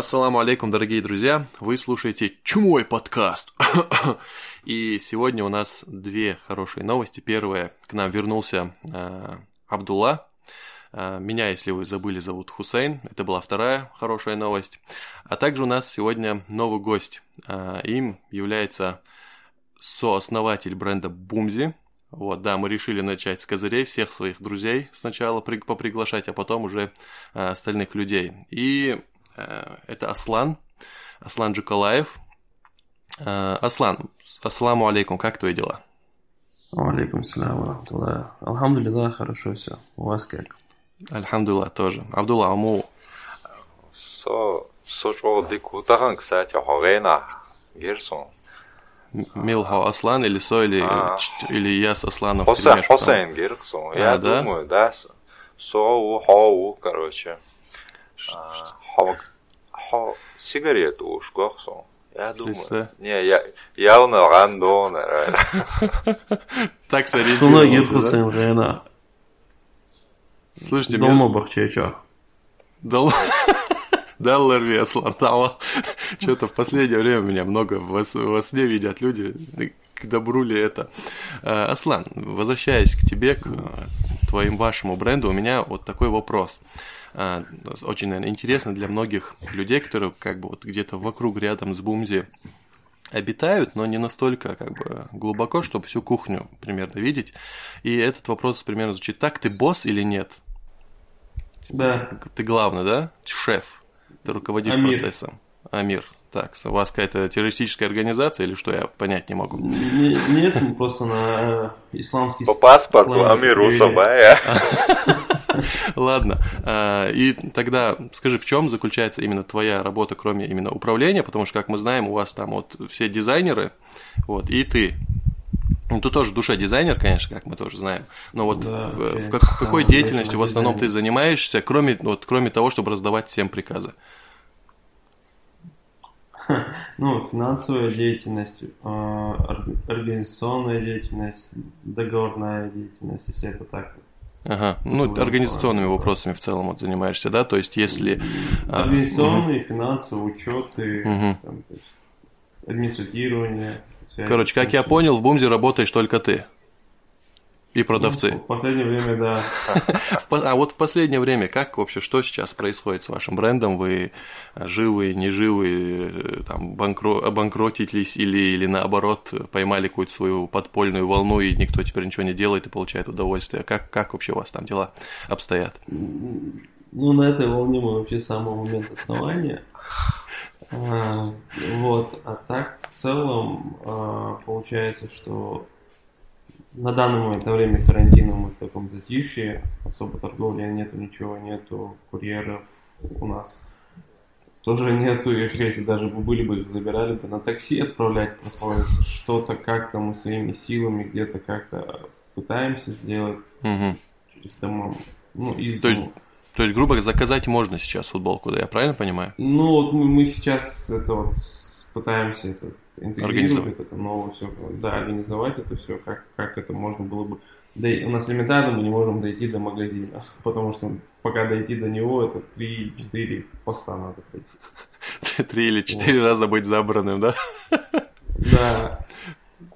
Ассаламу алейкум, дорогие друзья. Вы слушаете Чумой подкаст. И сегодня у нас две хорошие новости. Первая, к нам вернулся э, Абдулла. Э, меня, если вы забыли, зовут Хусейн. Это была вторая хорошая новость. А также у нас сегодня новый гость. Э, им является сооснователь бренда Бумзи. Вот, да, мы решили начать с козырей всех своих друзей сначала при, поприглашать, а потом уже э, остальных людей. И это Аслан, Аслан Джукалаев. Э, Аслан, ассаламу алейкум, как твои дела? Алейкум салям, рахматуллах. Алхамдулилlah, хорошо все. У вас как? Альхамдулилlah тоже. Абдулла, аму. Со, сочо дикутахан, кстати, хогена, герсон. Милхо Аслан или Со, или, а, или я с Асланом Хосейн, Хосейн Герсон. Я а, думаю, да? Соу, Хоу, короче. А, хо, сигарету уж коксон. Я думаю. Не, я явно рандон, Так сориентировался, да? Рена. Слушайте, Дома бахчеча. Дол... Даллар Веслар, там что-то в последнее время меня много во, во сне видят люди, к добру ли это. Э, Аслан, возвращаясь к тебе, к твоим вашему бренду, у меня вот такой вопрос. Очень, наверное, интересно для многих людей, которые как бы вот где-то вокруг, рядом с Бумзи обитают, но не настолько как бы глубоко, чтобы всю кухню примерно видеть. И этот вопрос примерно звучит так, ты босс или нет? Да. Ты главный, да? Шеф. Ты руководишь Амир. процессом. Амир. Так, у вас какая-то террористическая организация или что, я понять не могу. Нет, мы просто на исламский... По паспорту Амир Усабая. Ладно. А, и тогда скажи, в чем заключается именно твоя работа, кроме именно управления? Потому что, как мы знаем, у вас там вот все дизайнеры, вот, и ты. Ну, ты тоже душа дизайнер, конечно, как мы тоже знаем. Но вот да, в, в, как, какой деятельностью в основном дизайнер. ты занимаешься, кроме, вот, кроме того, чтобы раздавать всем приказы? Ну, финансовая деятельность, а, организационная деятельность, договорная деятельность, если это так Ага, ну, организационными вопросами в целом вот занимаешься, да? То есть, если... А, организационные, а, финансовые, учеты, угу. там, есть, администрирование. Связи, Короче, как я понял, в Бумзе работаешь только ты. И продавцы. Ну, в последнее время, да. А вот в последнее время, как вообще, что сейчас происходит с вашим брендом? Вы живы, не живы, там, банкро... обанкротились или, или наоборот поймали какую-то свою подпольную волну, и никто теперь ничего не делает и получает удовольствие? Как, как вообще у вас там дела обстоят? Ну, на этой волне мы вообще с самого момента основания. А, вот, а так в целом а, получается, что на данный момент, на время карантина мы в таком затишье, особо торговли нету, ничего нету, курьеров у нас тоже нету, их если даже бы были бы, их забирали бы на такси отправлять, приходится что-то как-то мы своими силами где-то как-то пытаемся сделать угу. через дома, ну, из То есть, то есть, грубо заказать можно сейчас футболку, да, я правильно понимаю? Ну, вот мы, мы сейчас это вот пытаемся это интегрировать это новое все, да, организовать это все, как, как это можно было бы. Да, у нас элементарно мы не можем дойти до магазина, потому что пока дойти до него, это 3-4 поста надо пройти. Три или четыре вот. раза быть забранным, да? Да.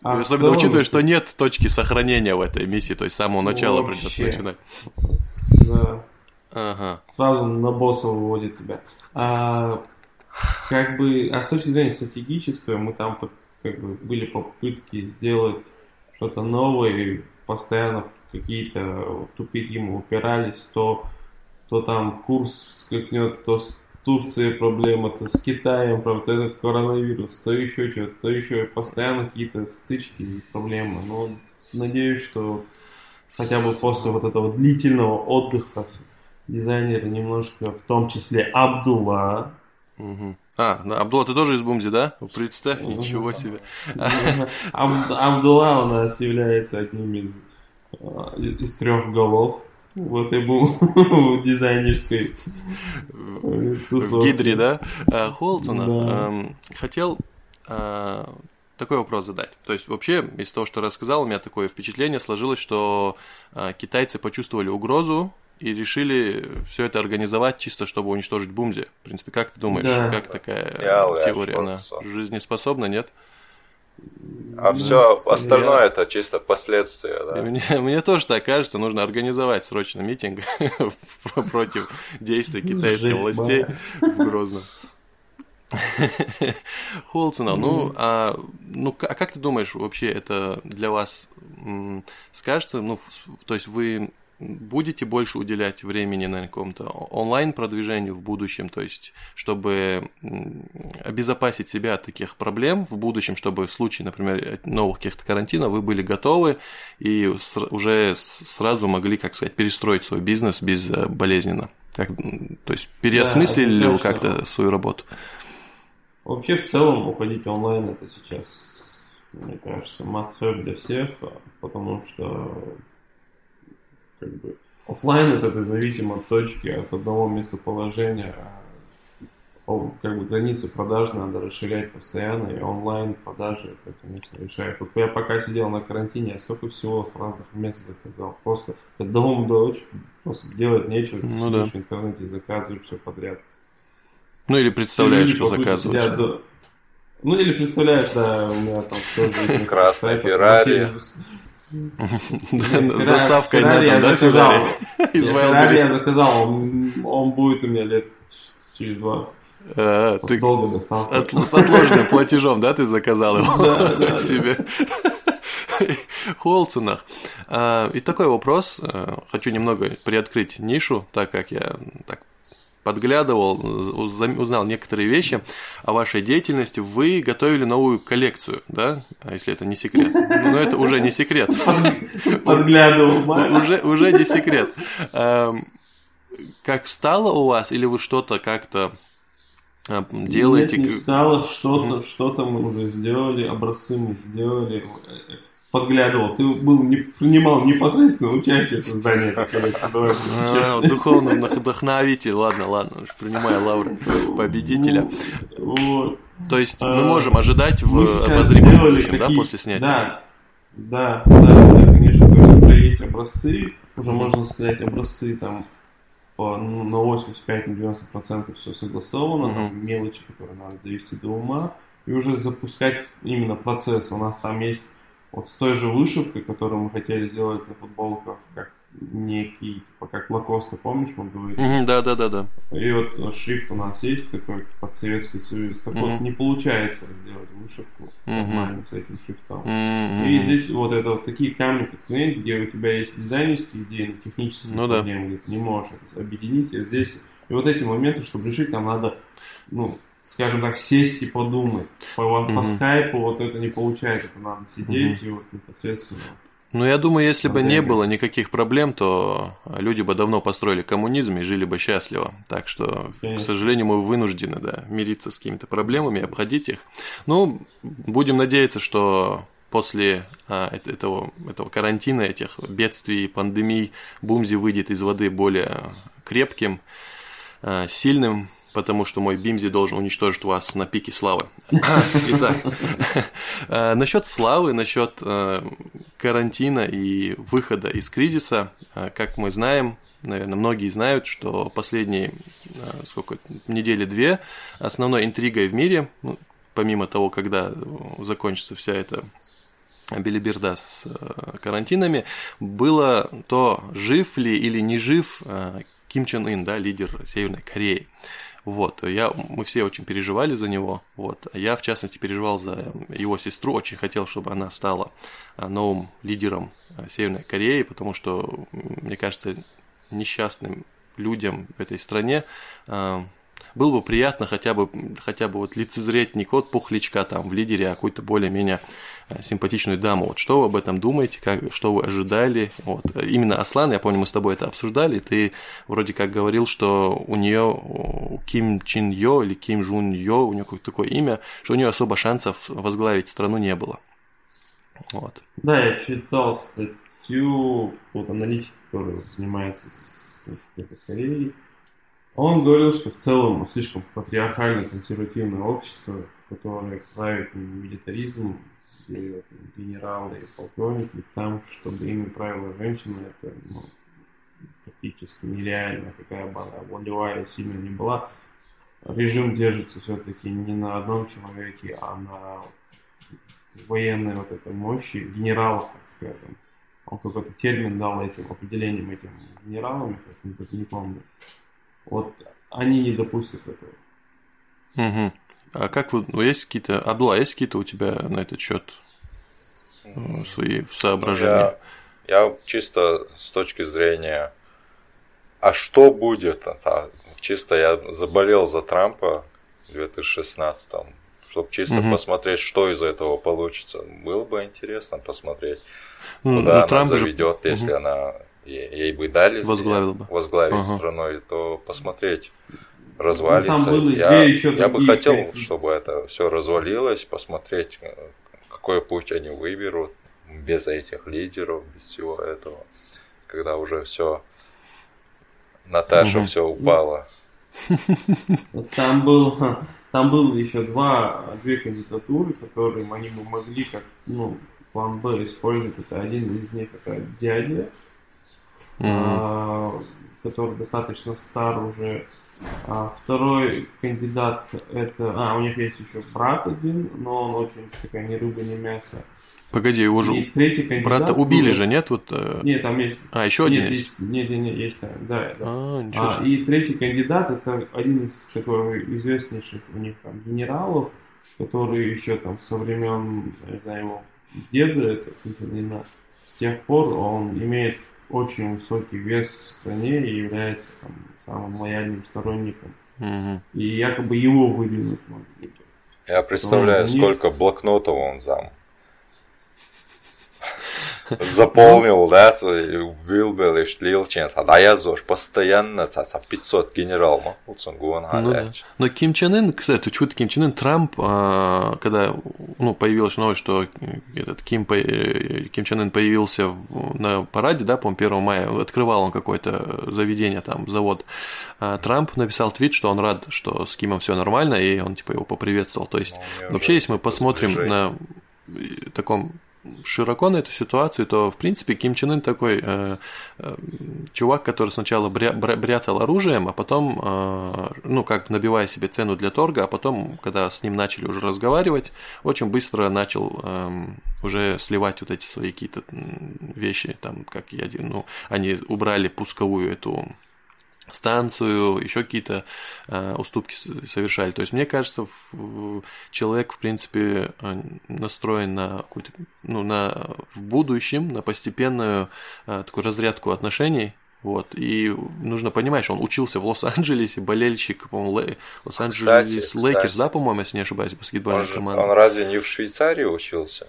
А Особенно целом, учитывая, что нет точки сохранения в этой миссии, то есть с самого начала вообще. придется начинать. Да. Ага. Сразу на босса выводит тебя. А, как бы, а с точки зрения стратегического, мы там как бы были попытки сделать что-то новое, постоянно какие-то тупики мы упирались, то, то там курс скакнет, то с Турцией проблема, то с Китаем, правда, этот коронавирус, то еще что-то, то еще постоянно какие-то стычки и проблемы. Но надеюсь, что хотя бы после вот этого длительного отдыха дизайнеры немножко, в том числе Абдулла, Угу. А, да, Абдулла, ты тоже из Бумзи, да? Представь, ничего себе. Абдулла у нас является одним из, а, из трех голов в этой бум дизайнерской В Гидре, да? А, Холтона эм, хотел а, такой вопрос задать. То есть вообще из того, что рассказал, у меня такое впечатление сложилось, что китайцы почувствовали угрозу и решили все это организовать чисто, чтобы уничтожить Бумзи. В принципе, как ты думаешь, да. как такая Я теория, она жизнеспособна, нет? А ну, все остальное я... это чисто последствия, да? Мне, мне тоже так кажется, нужно организовать срочно митинг против действий китайских властей в Грозном. Холцина, ну, а, ну, а как ты думаешь, вообще это для вас скажется, ну, то есть вы будете больше уделять времени на каком-то онлайн-продвижению в будущем, то есть чтобы обезопасить себя от таких проблем в будущем, чтобы в случае, например, новых каких-то карантинов вы были готовы и уже сразу могли, как сказать, перестроить свой бизнес безболезненно. Как, то есть переосмыслили да, ли вы как-то свою работу? Вообще, в целом, уходить онлайн это сейчас, мне кажется, must have для всех, потому что как бы офлайн это ты зависим от точки, от одного местоположения. Как бы границы продаж надо расширять постоянно, и онлайн продажи это, конечно, решает. Вот я пока сидел на карантине, я столько всего с разных мест заказал. Просто от дома до очень просто делать нечего, ты ну, да. в интернете и заказываешь все подряд. Ну или представляешь, что заказываешь. До... Ну или представляешь, да, у меня там тоже... Красный Феррари. С доставкой на дом, да, Феррари? Феррари я заказал, он будет у меня лет через 20. А, ты с отложенным платежом, да, ты заказал его себе? Холцунах. А, и такой вопрос. Э, хочу немного приоткрыть нишу, так как я так подглядывал, узнал некоторые вещи о вашей деятельности. Вы готовили новую коллекцию, да? А если это не секрет. Но это уже не секрет. Подглядывал. Уже, уже не секрет. Эм, как встало у вас, или вы что-то как-то э, делаете? Нет, не встало, что-то, что-то мы уже сделали, образцы мы сделали подглядывал, ты был не принимал непосредственно участие в создании этой а, Духовный вдохновитель, ладно, ладно, уж принимаю лавры победителя. То есть мы а, можем ожидать в обозримом будущем, да, после снятия? Да, да, да, конечно, то есть уже есть образцы, уже можно сказать образцы там по, ну, на 85-90% все согласовано, там мелочи, которые надо довести до ума, и уже запускать именно процесс. У нас там есть вот с той же вышивкой, которую мы хотели сделать на футболках, как некий, типа как Лакоста, помнишь, мы говорили? Mm-hmm, да, да, да, да. И вот шрифт у нас есть такой под Советский Союз. Так mm-hmm. вот, не получается сделать вышивку mm-hmm. нормально с этим шрифтом. Mm-hmm. И здесь вот это вот такие камни, как клиент, где у тебя есть дизайнерские идеи, но технические ну, проблемы, да. где ты не можешь это объединить. И здесь и вот эти моменты, чтобы решить, нам надо, ну, скажем так, сесть и подумать. По, mm-hmm. по скайпу вот это не получается, это надо сидеть mm-hmm. и вот непосредственно. Ну, я думаю, если бы не было никаких проблем, то люди бы давно построили коммунизм и жили бы счастливо. Так что, Конечно. к сожалению, мы вынуждены да, мириться с какими-то проблемами, обходить их. Ну, будем надеяться, что после а, этого, этого карантина, этих бедствий, пандемий, Бумзи выйдет из воды более крепким, а, сильным, потому что мой Бимзи должен уничтожить вас на пике славы. Итак, э, насчет славы, насчет э, карантина и выхода из кризиса, э, как мы знаем, наверное, многие знают, что последние сколько, недели две основной интригой в мире, ну, помимо того, когда закончится вся эта билиберда с карантинами, было то, жив ли или не жив Ким Чен Ын, да, лидер Северной Кореи. Вот, я, мы все очень переживали за него, вот, я, в частности, переживал за его сестру, очень хотел, чтобы она стала а, новым лидером а, Северной Кореи, потому что, мне кажется, несчастным людям в этой стране а, было бы приятно хотя бы, хотя бы вот лицезреть не кот пухлячка там в лидере, а какую-то более-менее э, симпатичную даму. Вот что вы об этом думаете, как, что вы ожидали? Вот. Именно Аслан, я помню, мы с тобой это обсуждали, ты вроде как говорил, что у нее у Ким Чин Йо или Ким Жун Йо, у нее какое-то такое имя, что у нее особо шансов возглавить страну не было. Вот. Да, я читал статью вот аналитик, который занимается с Кореей, он говорил, что в целом слишком патриархальное консервативное общество, которое правит милитаризм, где генералы и полковники, там, чтобы ими правила женщина, это ну, практически нереально, какая бы она волевая сильно не была. Режим держится все-таки не на одном человеке, а на военной вот этой мощи генералов, так скажем. Он какой-то термин дал этим определением этим генералам, сейчас не, не помню. Вот они не допустят этого. Угу. А как вы, ну, есть какие-то, Абдулла, есть какие-то у тебя на этот счет э, свои соображения? Я, я чисто с точки зрения, а что будет? А, чисто я заболел за Трампа в 2016 чтобы чисто угу. посмотреть, что из этого получится. Было бы интересно посмотреть, ну, куда ну, она заведет, же... если угу. она ей бы дали Возглавил бы. возглавить ага. страной, то посмотреть развалится. Ну, я, я бы хотел, какие чтобы это все развалилось, посмотреть, э, какой путь они выберут без этих лидеров, без всего этого, когда уже все Наташа угу. все упала. Там был, там было еще два, две кандидатуры, которые они бы могли как, ну, план Б использовать. Это один из них это дядя, mm-hmm. который достаточно стар уже. А второй кандидат это, а у них есть еще брат один, но он очень такая ни рыба, ни мясо. Погоди, его же брата убили же, нет? Вот, э... Нет, там есть. А, еще нет, один есть? Нет, нет, нет, есть, да. да. А, ничего а, и третий кандидат это один из такой известнейших у них там генералов, который еще там со времен, не знаю, его деда, это именно с тех пор он имеет очень высокий вес в стране и является там, самым лояльным сторонником. Угу. И якобы его выдвинуть может быть. Я представляю, сколько блокнотов он зам заполнил, да, вылбел и шлилчен, а я зож постоянно, цаца 500 генерал, ма, ну, да. Но Ким Чен Ын, кстати, чуть Ким Чен Ын, Трамп, а, когда ну, появилась новость, что этот Ким, Ким Чен Ын появился на параде, да, по-моему, 1 мая, открывал он какое-то заведение, там, завод, а Трамп написал твит, что он рад, что с Кимом все нормально, и он, типа, его поприветствовал. То есть, ну, вообще, если мы посмотрим на таком широко на эту ситуацию, то, в принципе, Ким Чен Ын такой э, э, чувак, который сначала бря, бря, бряцал оружием, а потом, э, ну, как набивая себе цену для торга, а потом, когда с ним начали уже разговаривать, очень быстро начал э, уже сливать вот эти свои какие-то вещи, там, как я, ну, они убрали пусковую эту станцию, еще какие-то э, уступки совершали. То есть, мне кажется, в, человек, в принципе, э, настроен на какую-то, ну, на, в будущем, на постепенную э, такую разрядку отношений. Вот, и нужно понимать, что он учился в Лос-Анджелесе, болельщик, по-моему, Лос-Анджелес Лейкерс, да, по-моему, если не ошибаюсь, баскетбольная команда. Он разве не в Швейцарии учился?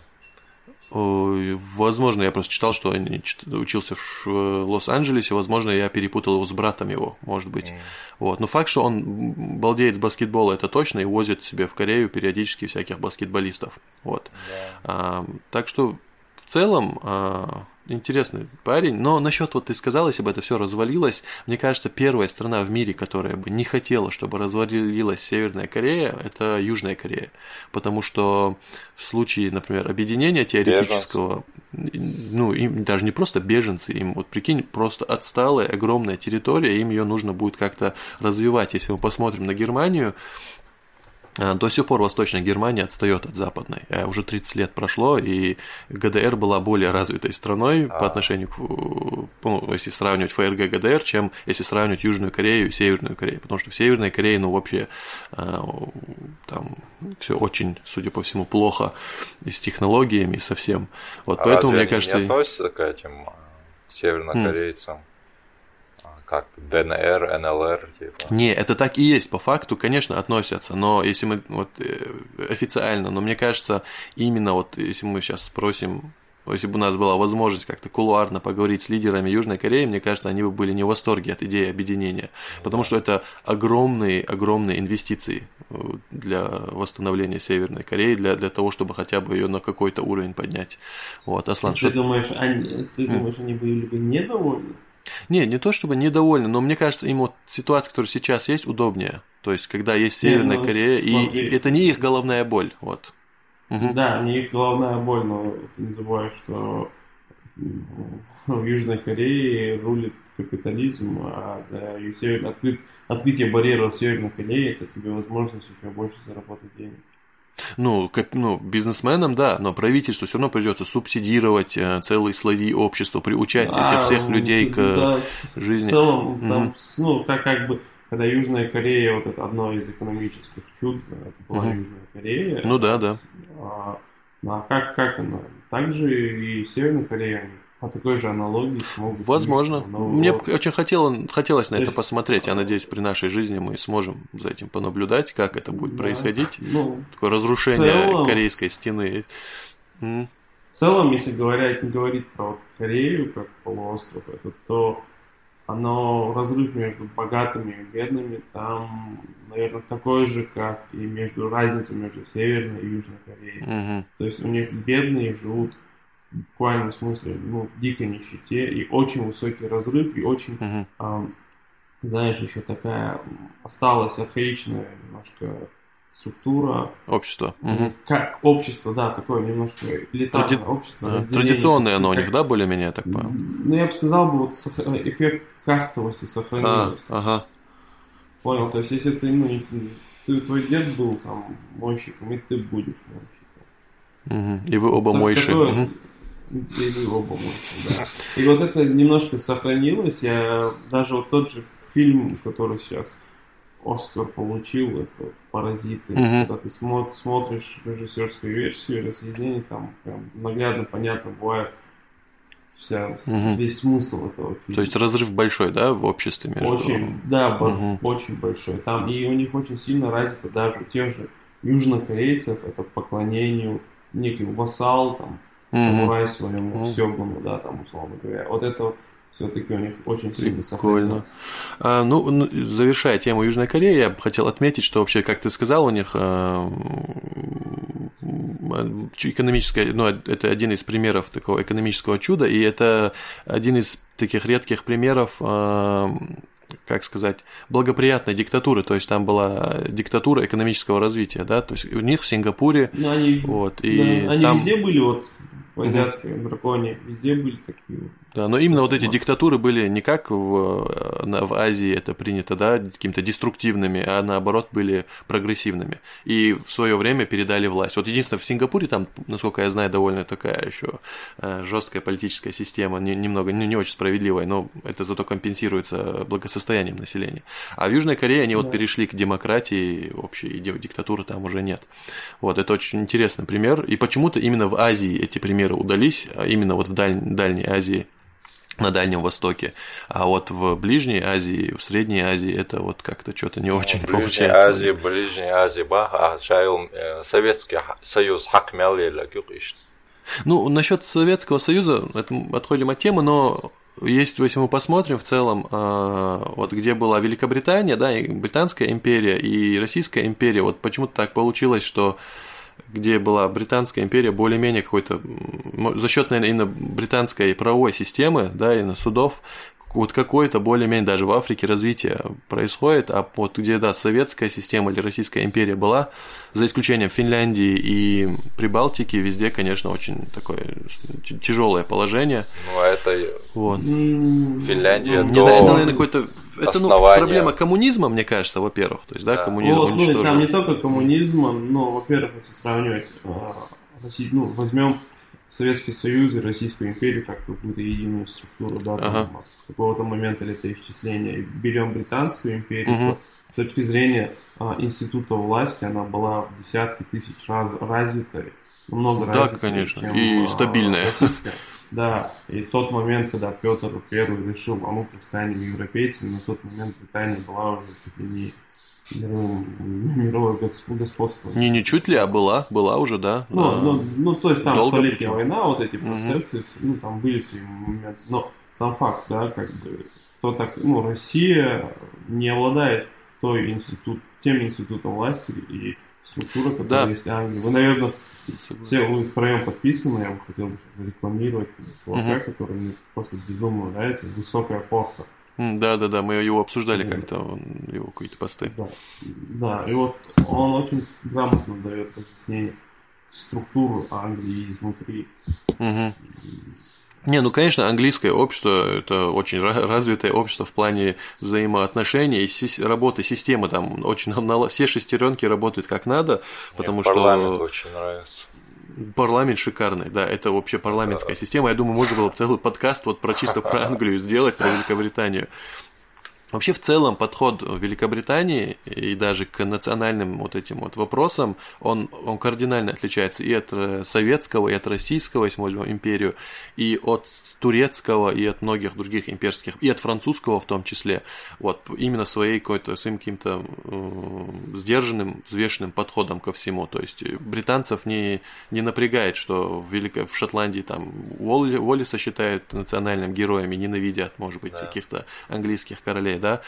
Возможно, я просто читал, что он учился в Лос-Анджелесе, возможно, я перепутал его с братом его, может быть. Мм. Вот. Но факт, что он балдеет с баскетбола, это точно, и возит себе в Корею периодически всяких баскетболистов. Вот. Yeah. А, так что в целом а, интересный парень. Но насчет вот ты сказал, если бы это все развалилось, мне кажется, первая страна в мире, которая бы не хотела, чтобы развалилась Северная Корея, это Южная Корея. Потому что в случае, например, объединения теоретического, беженцы. ну, им даже не просто беженцы, им вот прикинь, просто отсталая огромная территория, им ее нужно будет как-то развивать. Если мы посмотрим на Германию, до сих пор Восточная Германия отстает от Западной. Э, уже 30 лет прошло, и ГДР была более развитой страной а. по отношению к, ну, если сравнивать ФРГ ГДР, чем если сравнивать Южную Корею и Северную Корею. Потому что в Северной Корее, ну, вообще, э, там все очень, судя по всему, плохо и с технологиями, и со всем. Вот а поэтому, мне кажется... не относятся к этим севернокорейцам? Mm как ДНР, НЛР, типа. Не, это так и есть, по факту, конечно, относятся, но если мы вот э, официально, но мне кажется, именно вот если мы сейчас спросим если бы у нас была возможность как-то кулуарно поговорить с лидерами Южной Кореи, мне кажется, они бы были не в восторге от идеи объединения, потому что это огромные, огромные инвестиции э, для восстановления Северной Кореи, для, для того, чтобы хотя бы ее на какой-то уровень поднять. Вот, Аслан, ты что... думаешь, они, ты думаешь, они были бы недовольны? Не, не то чтобы недовольны, но мне кажется, им вот ситуация, которая сейчас есть, удобнее. То есть, когда есть Северная ну, Корея, и, и это не их головная боль. Вот. Угу. Да, не их головная боль, но ты не забывай, что в Южной Корее рулит капитализм, а да, и север, открыт, открытие барьеров в Северной Корее это тебе возможность еще больше заработать денег. Ну, как, ну, бизнесменам, да, но правительству все равно придется субсидировать э, целые слои общества, приучать а, этих всех людей к да, жизни. В целом, там, mm-hmm. ну, как, как бы, когда Южная Корея, вот это одно из экономических чуд, это была mm-hmm. Южная Корея. Ну да, да. А, а как, как она? Также и Северная Корея, по такой же аналогии смогут... Возможно. Мне год. очень хотело, хотелось на То это есть... посмотреть. Я надеюсь, при нашей жизни мы сможем за этим понаблюдать, как это будет да. происходить. Ну, Такое разрушение целом... корейской стены. В целом, если говорить, говорить про вот Корею как полуостров, это то оно разрыв между богатыми и бедными там, наверное, такой же, как и между разница между Северной и Южной Кореей. Угу. То есть у них бедные живут в буквальном смысле ну, в дикой нищете и очень высокий разрыв и очень, угу. э, знаешь, еще такая осталась архаичная немножко структура. Общество. Угу. Как общество, да, такое немножко элитарное Тради... общество. Традиционное оно у них, да, более-менее, так понял? Ну, я бы сказал, бы, вот эффект кастовости сохранился. А, ага. Понял, то есть если ты, ну, ты, твой дед был там мойщиком, и ты будешь мойщиком. Угу. И вы оба мойши. Угу. И вы оба мойши, да. И вот это немножко сохранилось. Я даже вот тот же фильм, который сейчас Оскар получил, это «Паразиты». Угу. Когда ты смотришь режиссерскую версию, разъяснение, там прям наглядно понятно бывает, вся, угу. весь смысл этого фильма. То есть разрыв большой, да, в обществе между... Очень, да, угу. очень большой. Там, и у них очень сильно развито даже у тех же южнокорейцев это поклонению неким вассал, там. Самурай своему угу. сёгуну, да, там, условно говоря. Вот это все-таки у них очень сильно сохранилось. А, ну, ну, завершая тему Южной Кореи, я бы хотел отметить, что вообще, как ты сказал, у них а, экономическое, ну, это один из примеров такого экономического чуда, и это один из таких редких примеров а, как сказать, благоприятной диктатуры, то есть там была диктатура экономического развития, да, то есть у них в Сингапуре, ну, они, вот, и да, они там... везде были вот в азиатской угу. драконе, везде были такие да, но именно вот эти диктатуры были не как в, в Азии это принято, да, какими-то деструктивными, а наоборот были прогрессивными. И в свое время передали власть. Вот единственное, в Сингапуре там, насколько я знаю, довольно такая еще э, жесткая политическая система, немного, не, не очень справедливая, но это зато компенсируется благосостоянием населения. А в Южной Корее они да. вот перешли к демократии общей, и диктатуры там уже нет. Вот, это очень интересный пример. И почему-то именно в Азии эти примеры удались, а именно вот в Даль... Дальней Азии на Дальнем Востоке. А вот в Ближней Азии, в Средней Азии это вот как-то что-то не очень в получается. Ближней Азии, Ближней Азии, ба, э, Советский Союз хакмялелер Ну, насчет Советского Союза, это отходим от темы, но есть, если мы посмотрим в целом, а, вот где была Великобритания, да, и Британская империя, и Российская империя, вот почему-то так получилось, что где была Британская империя, более-менее какой-то, за счет, наверное, именно британской правовой системы, да, именно судов, вот какое-то более-менее даже в Африке развитие происходит, а вот где, да, советская система или Российская империя была, за исключением Финляндии и Прибалтики, везде, конечно, очень такое тяжелое положение. Ну, а это вот. Финляндия ну, до... Не знаю, это, наверное, какой-то это ну, проблема коммунизма, мне кажется, во-первых. То есть, да, да коммунизм вот, Ну, там не только коммунизм, но, во-первых, если сравнивать, э, ну, возьмем Советский Союз и Российскую империю как какую-то единую структуру, да, там, ага. с какого-то момента летоисчисления. Берем Британскую империю, угу. с точки зрения а, института власти, она была в десятки тысяч раз развитой, намного да, развитой, конечно, чем и а, стабильная. Российская. Да, и тот момент, когда Петр I решил, а мы станем европейцами, на тот момент Британия была уже чуть ли не мировое господство. Не, не чуть ли, а была, была уже, да. Ну, а, ну, ну то есть там Долго столетняя причем. война, вот эти процессы, угу. ну, там были свои моменты. Но сам факт, да, как бы, кто так, ну, Россия не обладает той институт, тем институтом власти и структура, которая да. есть Англия. Вы, наверное, все вы втроем подписаны, я бы хотел рекламировать чувака, угу. который мне просто безумно нравится, высокая порта. Да, да, да, мы его обсуждали как-то, он, его какие-то посты. Да. да, и вот он очень грамотно дает разъяснение структуру Англии изнутри. Угу. Не, ну, конечно, английское общество – это очень развитое общество в плане взаимоотношений и работы системы. Там очень на, все шестеренки работают как надо, потому Мне что… очень нравится. Парламент шикарный, да, это вообще парламентская система. Я думаю, можно было бы целый подкаст вот про чисто про Англию сделать, про Великобританию. Вообще, в целом, подход Великобритании и даже к национальным вот этим вот вопросам, он, он кардинально отличается и от э, советского, и от российского, если мы возьмем империю, и от турецкого и от многих других имперских, и от французского в том числе, вот, именно своей какой-то, своим каким-то э, сдержанным, взвешенным подходом ко всему, то есть британцев не, не напрягает, что в, Велико, в Шотландии там Уолли, Уоллиса считают национальным героем и ненавидят, может быть, да. каких-то английских королей, да,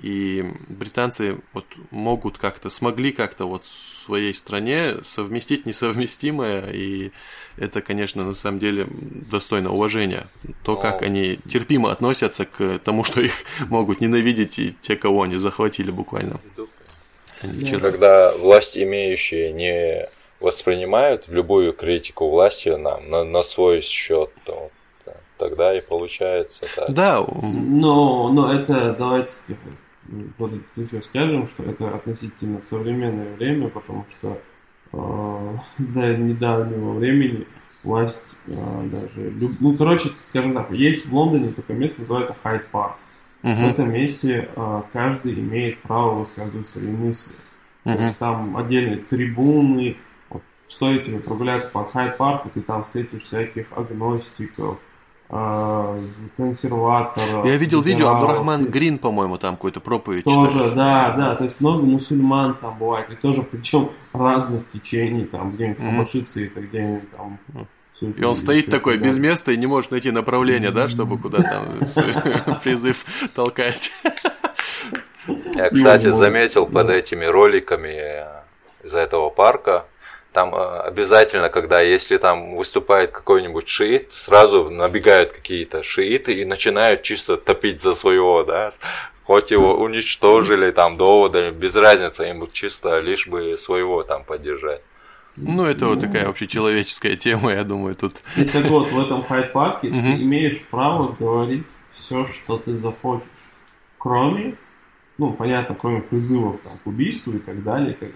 и британцы вот могут как-то, смогли как-то вот в своей стране совместить несовместимое, и это, конечно, на самом деле достойно уважения. То, как они терпимо относятся к тому, что их могут ненавидеть и те, кого они захватили буквально. Они Когда власть имеющие не воспринимают любую критику власти нам на, на свой счет, то тогда и получается так. Да. Но, но это давайте вот еще скажем, что это относительно современное время, потому что э, до недавнего времени власть э, даже... Ну, короче, скажем так, есть в Лондоне такое место, называется Хайд Парк. Uh-huh. В этом месте э, каждый имеет право высказывать свои мысли. Uh-huh. То есть там отдельные трибуны. Вот, стоит тебе прогуляться по Хайд Парку, ты там встретишь всяких агностиков, а, консерваторов. Я видел видео, Абдурахман Грин, по-моему, там какой-то проповедь Тоже, читает. да, да, то есть много мусульман там бывает, и тоже причем разных течений, там где-нибудь mm-hmm. это где-нибудь там и он стоит такой без места и не может найти направление, да, чтобы куда там призыв толкать. Я, кстати, заметил под этими роликами из этого парка, там э, обязательно, когда если там выступает какой-нибудь шиит, сразу набегают какие-то шииты и начинают чисто топить за своего, да, хоть его уничтожили там доводы, без разницы, им чисто лишь бы своего там поддержать. Ну, это вот такая общечеловеческая тема, я думаю, тут. И так вот, в этом хайд-парке ты имеешь право говорить все, что ты захочешь. Кроме, ну, понятно, кроме призывов там, к убийству и так далее, как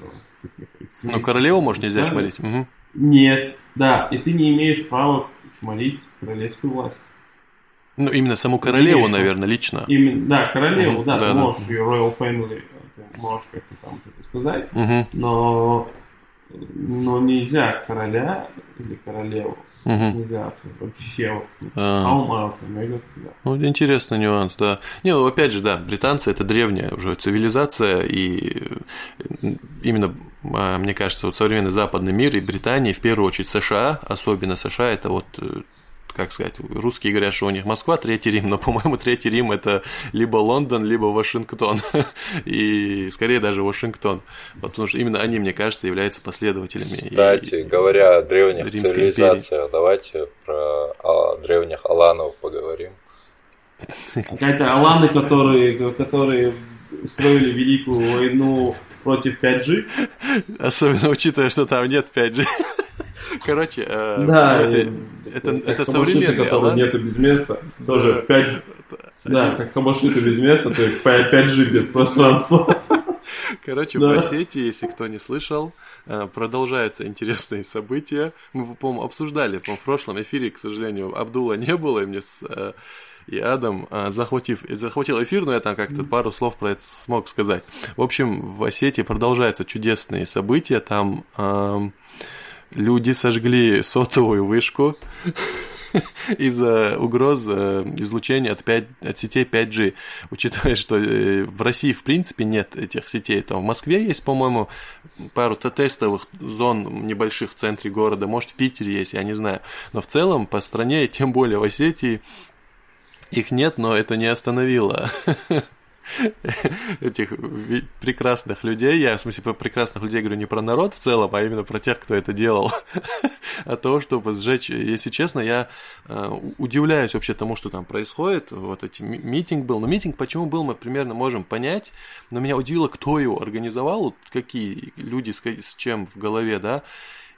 ну, королеву, может, нельзя шмалить? Угу. Нет, да, и ты не имеешь права шмалить королевскую власть. Ну, именно саму королеву, имеешь, наверное, лично. Именно, да, королеву, угу, да, да, ты можешь да. ее Royal Family, ты можешь как-то там это сказать, угу. но, но нельзя короля или королеву Угу. Нельзя вообще а. Ну, интересный нюанс, да. Не, ну, опять же, да, британцы это древняя уже цивилизация, и именно, а, мне кажется, вот современный западный мир и Британия, в первую очередь США, особенно США, это вот э, как сказать, русские говорят, что у них Москва, Третий Рим, но, по-моему, Третий Рим это либо Лондон, либо Вашингтон, и скорее даже Вашингтон, потому что именно они, мне кажется, являются последователями. Кстати, и... говоря о древних цивилизациях, давайте про о древних Аланов поговорим. Какая-то Аланы, которые, которые устроили Великую войну против 5G. Особенно учитывая, что там нет 5G. Короче, э, да, это, это, это современный которого нету без места, тоже 5... Да, как Хабашита без места, то есть 5G без пространства. Короче, да. в Осетии, если кто не слышал, э, продолжаются интересные события. Мы, по-моему, обсуждали, по в прошлом эфире, к сожалению, Абдула не было, и мне с, э, и Адам, захватив, захватил эфир, но я там как-то пару слов про это смог сказать. В общем, в Осетии продолжаются чудесные события. Там эм, люди сожгли сотовую вышку из-за угроз э, излучения от, 5, от сетей 5G. Учитывая, что э, в России в принципе нет этих сетей, то в Москве есть, по-моему, пару тестовых зон небольших в центре города, может в Питере есть, я не знаю. Но в целом по стране, тем более в Осетии, их нет, но это не остановило этих прекрасных людей. Я, в смысле, про прекрасных людей говорю не про народ в целом, а именно про тех, кто это делал. От того, чтобы сжечь. Если честно, я э, удивляюсь вообще тому, что там происходит. Вот эти митинг был. Но митинг почему был, мы примерно можем понять. Но меня удивило, кто его организовал, какие люди с чем в голове, да.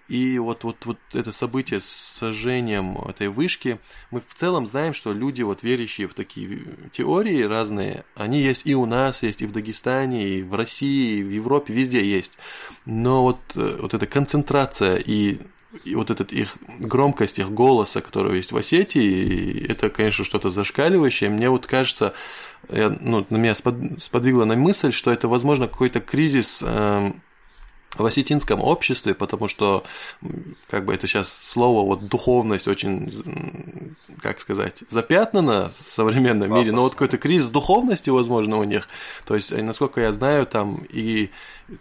И вот, вот, вот это событие с сожжением этой вышки, мы в целом знаем, что люди, вот верящие в такие теории разные, они есть и у нас, есть и в Дагестане, и в России, и в Европе, везде есть. Но вот, э, вот эта концентрация и и вот этот их громкость их голоса, которая есть в Осетии, это, конечно, что-то зашкаливающее. Мне вот кажется, я, ну, на меня сподвигло на мысль, что это, возможно, какой-то кризис э, в осетинском обществе, потому что, как бы это сейчас слово, вот духовность очень, как сказать, запятнана в современном мире, но вот какой-то кризис духовности, возможно, у них. То есть, насколько я знаю, там и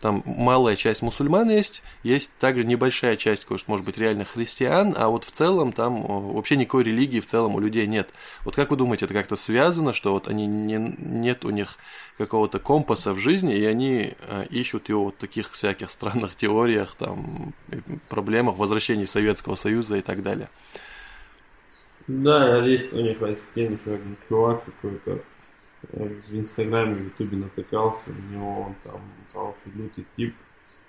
там малая часть мусульман есть, есть также небольшая часть, может быть, реально христиан, а вот в целом там вообще никакой религии в целом у людей нет. Вот как вы думаете, это как-то связано, что вот они не, нет у них какого-то компаса в жизни, и они э, ищут его вот в таких всяких странных теориях, там, проблемах возвращения Советского Союза и так далее? Да, есть у них один еще один чувак какой-то, в Инстаграме, в Ютубе натыкался, у него он там вообще лютый тип,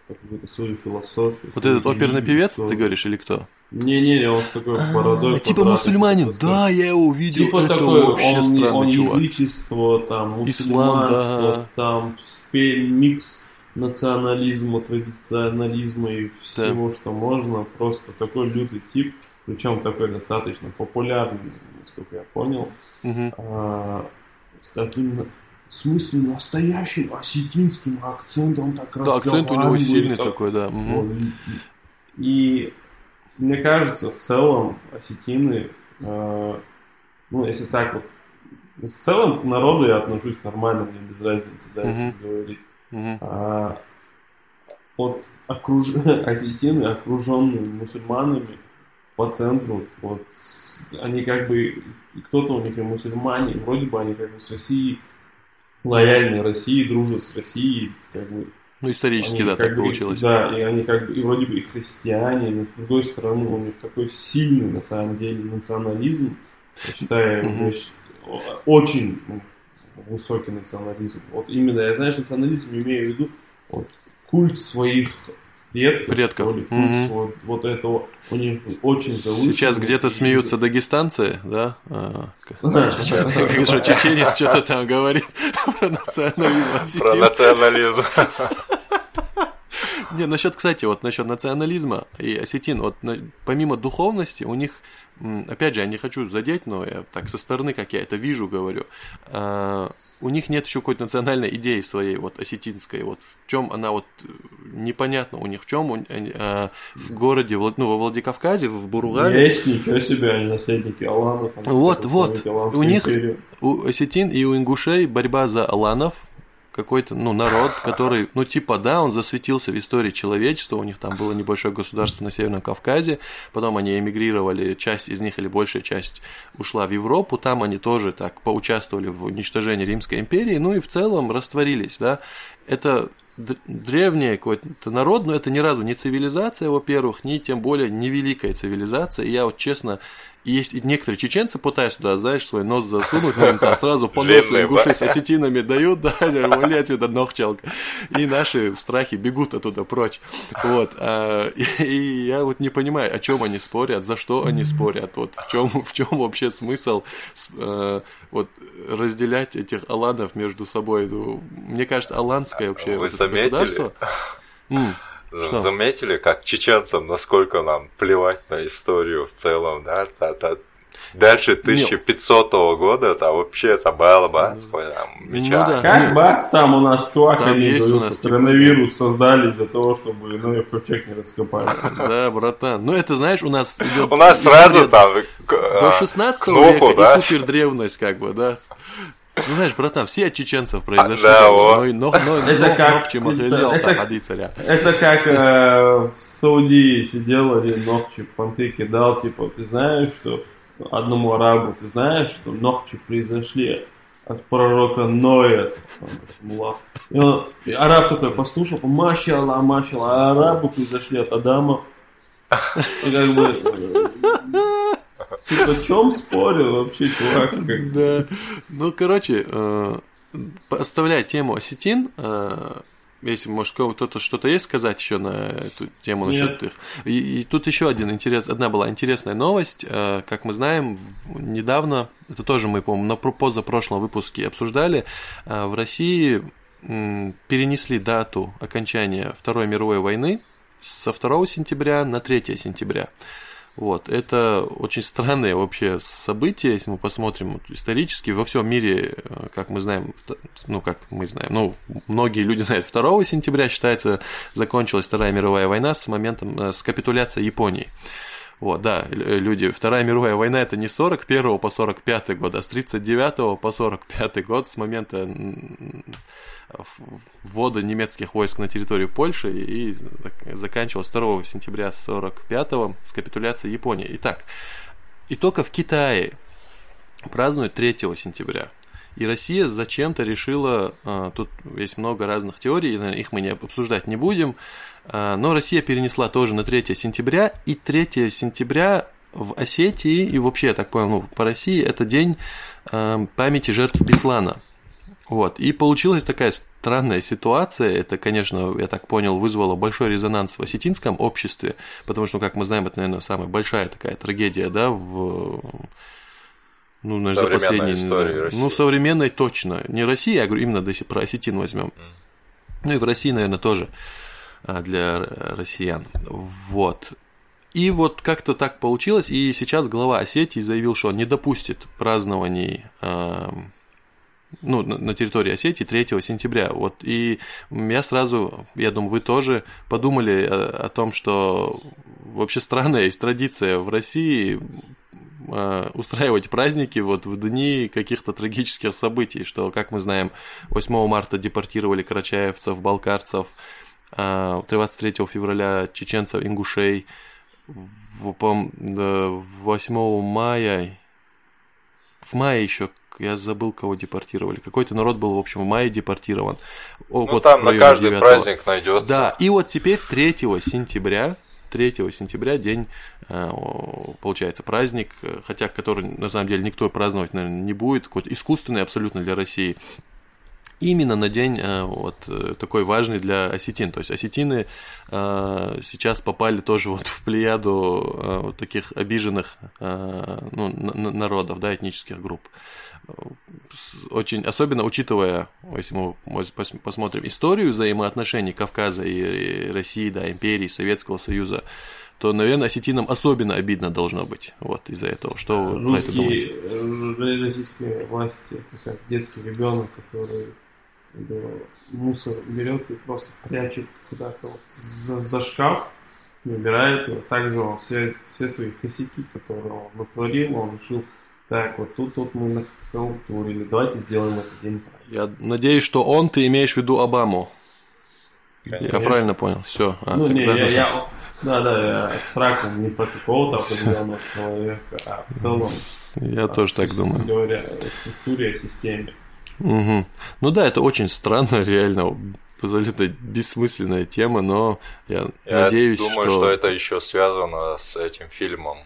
какую-то свою философию. Вот этот оперный певец, кто... ты говоришь, или кто? Не-не-не, он такой а, бородой. Типа мусульманин, да, я его увидел. Типа это такой, вообще он, странный он чувак. язычество, там, мусульманство, там, микс национализма, традиционализма и всего, да. что можно. Просто такой лютый тип, причем такой достаточно популярный, насколько я понял. Угу. А, с таким в смысле настоящим осетинским акцентом так Да, акцент у него сильный так, такой, да. Угу. И, и мне кажется, в целом осетины, э, ну, если так вот, в целом к народу я отношусь нормально, мне без разницы, да, если угу. говорить. Угу. А, вот окруж... осетины, окруженные мусульманами по центру, вот они как бы, кто-то у них и мусульмане, вроде бы они как бы с Россией, лояльны России, дружат с Россией, как бы. Ну, исторически, да, так бы, получилось. Да, и они как бы, и вроде бы и христиане, но с другой стороны у них такой сильный, на самом деле, национализм, я считаю, mm очень ну, высокий национализм. Вот именно, я, знаешь, национализм имею в виду вот, культ своих предков. Предков. Ли, угу. вот, вот этого у них очень завышенный. Сейчас где-то смеются дагестанцы, да? А, чеченец что-то там говорит про национализм. Про национализм. Не, насчет, кстати, вот насчет национализма и осетин, вот помимо духовности, у них, опять же, я не хочу задеть, но я так со стороны, как я это вижу, говорю, а, у них нет еще какой-то национальной идеи своей, вот осетинской, вот в чем она вот непонятно у них, в чем э, э, в городе, ну, во Владикавказе, в Буругале. Есть, ничего себе, они наследники Аланов. Вот, вот, у них, у осетин и у ингушей борьба за Аланов, какой-то, ну, народ, который, ну, типа, да, он засветился в истории человечества, у них там было небольшое государство на Северном Кавказе, потом они эмигрировали, часть из них или большая часть ушла в Европу, там они тоже так поучаствовали в уничтожении Римской империи, ну и в целом растворились, да. Это древний какой-то народ, но это ни разу не цивилизация, во-первых, ни тем более не великая цивилизация. И я вот честно есть некоторые чеченцы пытаются туда, знаешь, свой нос засунуть, но им там сразу по носу ингуши с осетинами дают, да, вали отсюда ногчалка. И наши в страхе бегут оттуда прочь. Вот. А, и, и я вот не понимаю, о чем они спорят, за что они спорят, вот в чем, в чем вообще смысл э, вот разделять этих аланов между собой. Ну, мне кажется, аланское вообще Вы вот заметили? государство... Что? Заметили, как чеченцам, насколько нам плевать на историю в целом, да? Дальше 1500 года, это вообще это было бац, там, меча. Ну, да. Как бац, там у нас чувак, там они есть у нас типа коронавирус типа... создали из-за того, чтобы ну, ковчег не раскопали. Да, братан. Ну, это, знаешь, у нас идет... У нас сразу там... До 16 века и супер древность, как бы, да. Ну, знаешь, братан, все от чеченцев произошли. А, да, вот. Но, но, но, это как, Нохчи Махалел, это, там, это как э, в Саудии сидел один Нохчи, понты кидал, типа, ты знаешь, что одному арабу, ты знаешь, что Нохчи произошли от пророка Ноя. И, он, и араб такой послушал, машалла, машалла, а арабы произошли от Адама. И как бы Типа, о чем спорил вообще, чувак? Да. Ну, короче, э, оставляя тему осетин, э, если, может, кто-то что-то есть сказать еще на эту тему насчет их. И, и тут еще один интерес, одна была интересная новость. Э, как мы знаем, недавно, это тоже мы, по-моему, на позапрошлом выпуске обсуждали, э, в России перенесли дату окончания Второй мировой войны со 2 сентября на 3 сентября. Вот, это очень странное вообще событие, если мы посмотрим исторически. Во всем мире, э, как мы знаем, ну, как мы знаем, ну, многие люди знают, 2 сентября считается, закончилась Вторая мировая война с моментом, э, с капитуляции Японии. Вот, да, люди, Вторая мировая война это не 41 по 45 год, а с 39 по 45 год с момента ввода немецких войск на территорию Польши и заканчивалась 2 сентября 45 с капитуляцией Японии. Итак, и только в Китае празднуют 3 сентября. И Россия зачем-то решила, а, тут есть много разных теорий, их мы не обсуждать не будем, а, но Россия перенесла тоже на 3 сентября, и 3 сентября в Осетии, и вообще, я так понял, ну, по России, это день а, памяти жертв Беслана – вот. И получилась такая странная ситуация. Это, конечно, я так понял, вызвало большой резонанс в осетинском обществе, потому что, как мы знаем, это, наверное, самая большая такая трагедия, да, в ну, наверное, за последние... Да, ну, современной точно. Не Россия, я говорю, именно если про осетин возьмем. Mm. Ну и в России, наверное, тоже а, для россиян. Вот. И вот как-то так получилось, и сейчас глава Осетии заявил, что он не допустит празднований ну, на территории Осетии 3 сентября. Вот, и я сразу, я думаю, вы тоже подумали о, о том, что вообще странная есть традиция в России э, устраивать праздники вот в дни каких-то трагических событий, что, как мы знаем, 8 марта депортировали карачаевцев, балкарцев, 23 э, февраля чеченцев, ингушей, 8 мая, в мае еще я забыл, кого депортировали. Какой-то народ был, в общем, в мае депортирован. О, ну, вот там на каждый 9 праздник найдется. Да, и вот теперь 3 сентября 3 сентября день, э, получается, праздник, э, хотя который на самом деле никто праздновать, наверное, не будет, какой-то искусственный абсолютно для России именно на день э, вот такой важный для осетин. То есть осетины сейчас попали тоже вот в плеяду вот таких обиженных ну, народов, да, этнических групп. Очень, особенно учитывая, если мы посмотрим историю взаимоотношений Кавказа и России, да, империи, Советского Союза, то, наверное, осетинам особенно обидно должно быть вот из-за этого. Что вы Русские, про это думаете? Российские власти, это как детский ребенок, который да, мусор берет и просто прячет куда-то вот за, за шкаф, убирает его. Также он все, все свои косяки, которые он натворил, он решил, так, вот тут вот мы нахалтурили, давайте сделаем это день Я надеюсь, что он, ты имеешь в виду Обаму. Конечно. Я правильно понял, все. А, ну, не, я, я, да, да, я абстрактно не про какого-то определенного человека, а в целом. Я а, тоже так думаю. Говоря о структуре, о системе. Угу. Ну да, это очень странно, реально, абсолютно бессмысленная тема, но я, я надеюсь, думаю, что... что это еще связано с этим фильмом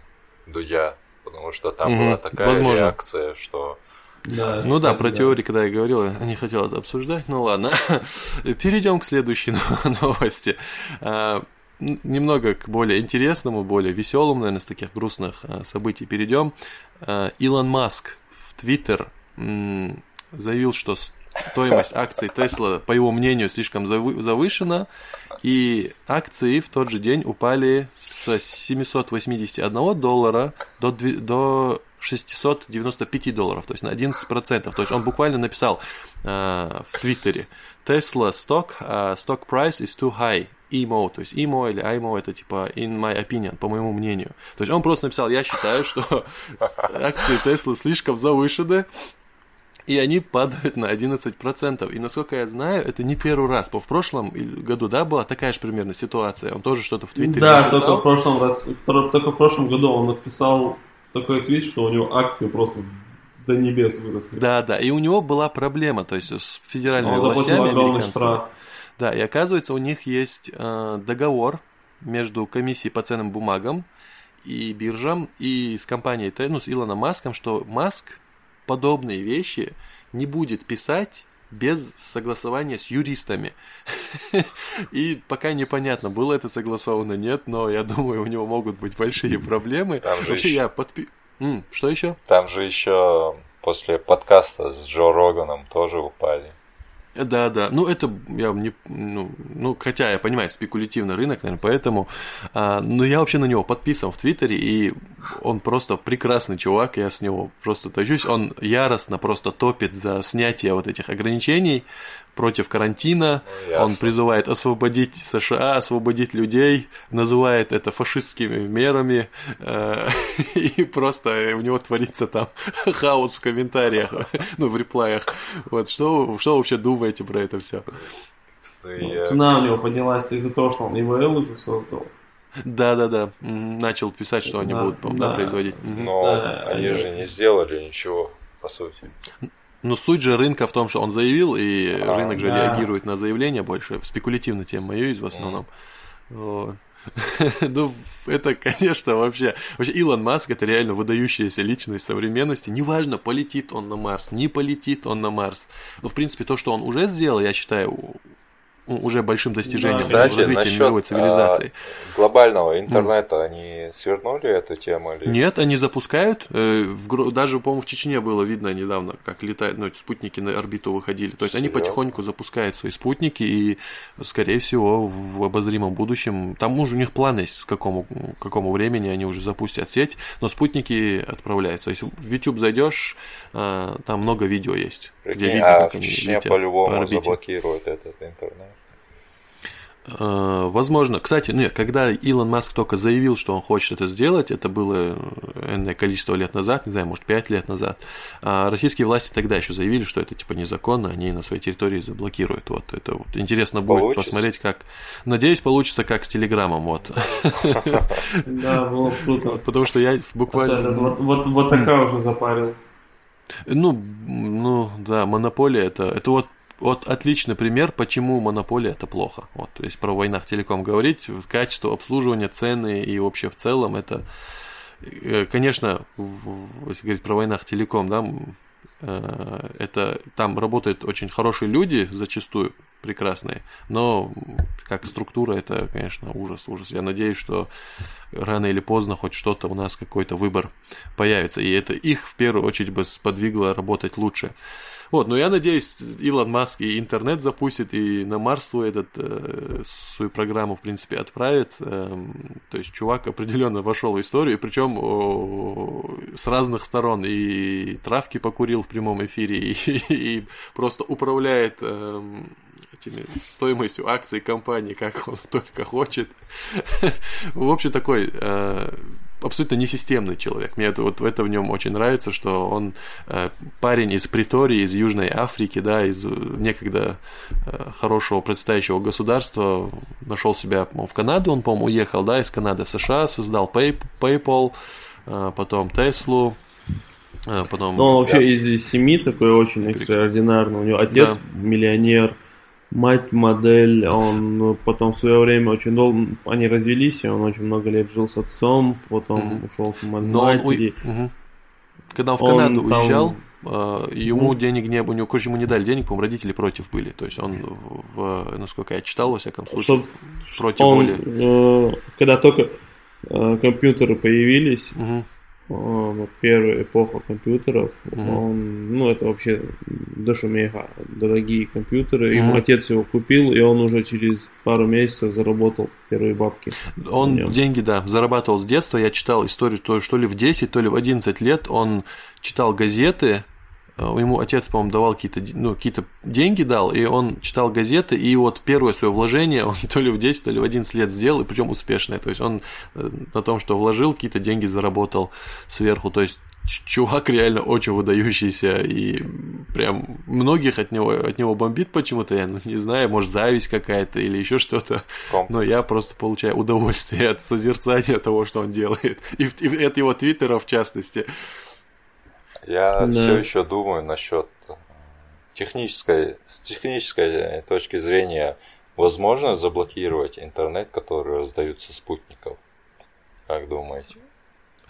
Дудя, потому что там угу. была такая Возможно. реакция, что... Да, ну да, про да. теории, когда я говорил, я не хотел это обсуждать, ну ладно. Перейдем к следующей новости. А, немного к более интересному, более веселому, наверное, с таких грустных а, событий перейдем. А, Илон Маск в Твиттер заявил, что стоимость акций Тесла, по его мнению, слишком завышена, и акции в тот же день упали с 781 доллара до, до 695 долларов, то есть на 11%. То есть он буквально написал э, в Твиттере Tesla stock, uh, stock price is too high. emo, то есть emo или IMO это типа in my opinion, по моему мнению. То есть он просто написал, я считаю, что акции Tesla слишком завышены, и они падают на 11%. И насколько я знаю, это не первый раз. В прошлом году, да, была такая же примерно ситуация. Он тоже что-то в Твиттере Да, написал. только в прошлом раз, только в прошлом году он написал такой твит, что у него акции просто до небес выросли. Да, да, и у него была проблема, то есть с федеральными он властями американскими. Да, и оказывается, у них есть э, договор между комиссией по ценным бумагам и биржам и с компанией, ну, с Илоном Маском, что Маск подобные вещи не будет писать без согласования с юристами. И пока непонятно, было это согласовано, нет, но я думаю, у него могут быть большие проблемы. Там же Вообще еще... я подпи... Что еще? Там же еще после подкаста с Джо Роганом тоже упали. Да, да. Ну, это я не. Ну, ну, хотя я понимаю, спекулятивный рынок, наверное, поэтому. А, но я вообще на него подписан в Твиттере, и он просто прекрасный чувак, я с него просто тащусь. Он яростно просто топит за снятие вот этих ограничений против карантина. Ну, он призывает освободить США, освободить людей, называет это фашистскими мерами. Э, и просто у него творится там хаос в комментариях, ну, в реплаях. Вот, что, что вообще думаете про это все? Цена у него поднялась из-за того, что он ИВЛ уже создал. Да, да, да. Начал писать, что они да, будут, да, да, производить. Но да, они да. же не сделали ничего, по сути. Но суть же рынка в том, что он заявил, и а, рынок же да. реагирует на заявление больше. Спекулятивная тема мое в основном. Mm. Ну, это, конечно, вообще... Вообще, Илон Маск – это реально выдающаяся личность современности. Неважно, полетит он на Марс, не полетит он на Марс. Но, в принципе, то, что он уже сделал, я считаю, уже большим достижением да. Кстати, развития насчет, мировой цивилизации. А, глобального интернета mm. они свернули эту тему? Или... Нет, они запускают. Э, даже, по-моему, в Чечне было видно недавно, как летают, ну, спутники на орбиту выходили. То есть Серьезно? они потихоньку запускают свои спутники, и, скорее всего, в обозримом будущем, там уже у них план есть, с какому, какому времени они уже запустят сеть, но спутники отправляются. Если в YouTube зайдешь, э, там много видео есть, Прикинь, где видно, а как они летят по-любому по заблокируют этот интернет. Э, возможно, кстати, нет, когда Илон Маск только заявил, что он хочет это сделать, это было энное количество лет назад, не знаю, может, 5 лет назад, а российские власти тогда еще заявили, что это типа незаконно, они на своей территории заблокируют. Вот это вот интересно будет получится. посмотреть, как. Надеюсь, получится как с Телеграмом, вот. Да, было круто. Потому что я буквально. Вот, вот, вот такая уже запарил. Ну, ну да, монополия это, это вот вот отличный пример, почему монополия это плохо. Вот, то есть про войнах телеком говорить, качество обслуживания, цены и вообще в целом это, э, конечно, если говорить про войнах телеком, да, э, это там работают очень хорошие люди зачастую прекрасные, но как структура это, конечно, ужас, ужас. Я надеюсь, что рано или поздно хоть что-то у нас какой-то выбор появится, и это их в первую очередь бы сподвигло работать лучше. Вот, но я надеюсь, Илон Маск и интернет запустит, и на Марс свой этот, э, свою программу, в принципе, отправит. Э, то есть чувак определенно вошел в историю, причем с разных сторон. И травки покурил в прямом эфире, и, и просто управляет э, этими стоимостью акций компании, как он только хочет. В общем, такой э, абсолютно несистемный человек. Мне это, вот это в нем очень нравится, что он э, парень из Притории, из Южной Африки, да, из некогда э, хорошего процветающего государства, нашел себя в Канаду, он, по-моему, уехал, да, из Канады в США, создал Pay, PayPal, э, потом Теслу, э, потом... Ну, он вообще да. из семьи такой очень экстраординарный. У него отец да. миллионер, мать модель, он потом в свое время очень долго, они развелись, и он очень много лет жил с отцом, потом угу. ушел к матери. Он, угу. Когда он в Канаду он уезжал, там... ему угу. денег не было, короче, ему не дали денег, по-моему, родители против были, то есть он, в, насколько я читал, во всяком случае, Что против он, воли. Э, когда только э, компьютеры появились, угу вот первая эпоха компьютеров, mm он, ну это вообще дошумеха, дорогие компьютеры. mm Ему отец его купил, и он уже через пару месяцев заработал первые бабки. Он деньги, да, зарабатывал с детства. Я читал историю, то, что ли в 10, то ли в 11 лет он читал газеты, Э, ему отец, по-моему, давал какие-то ну, какие деньги дал, и он читал газеты, и вот первое свое вложение он то ли в 10, то ли в 11 лет сделал, и причем успешное. То есть он э, на том, что вложил, какие-то деньги заработал сверху. То есть чувак реально очень выдающийся, и прям многих от него, от него бомбит почему-то, я ну, не знаю, может зависть какая-то или еще что-то, но я просто получаю удовольствие от созерцания того, что он делает, и, и от его твиттера в частности. Я да. все еще думаю насчет э, технической, с технической точки зрения, возможно заблокировать интернет, который раздают со спутников. Как думаете?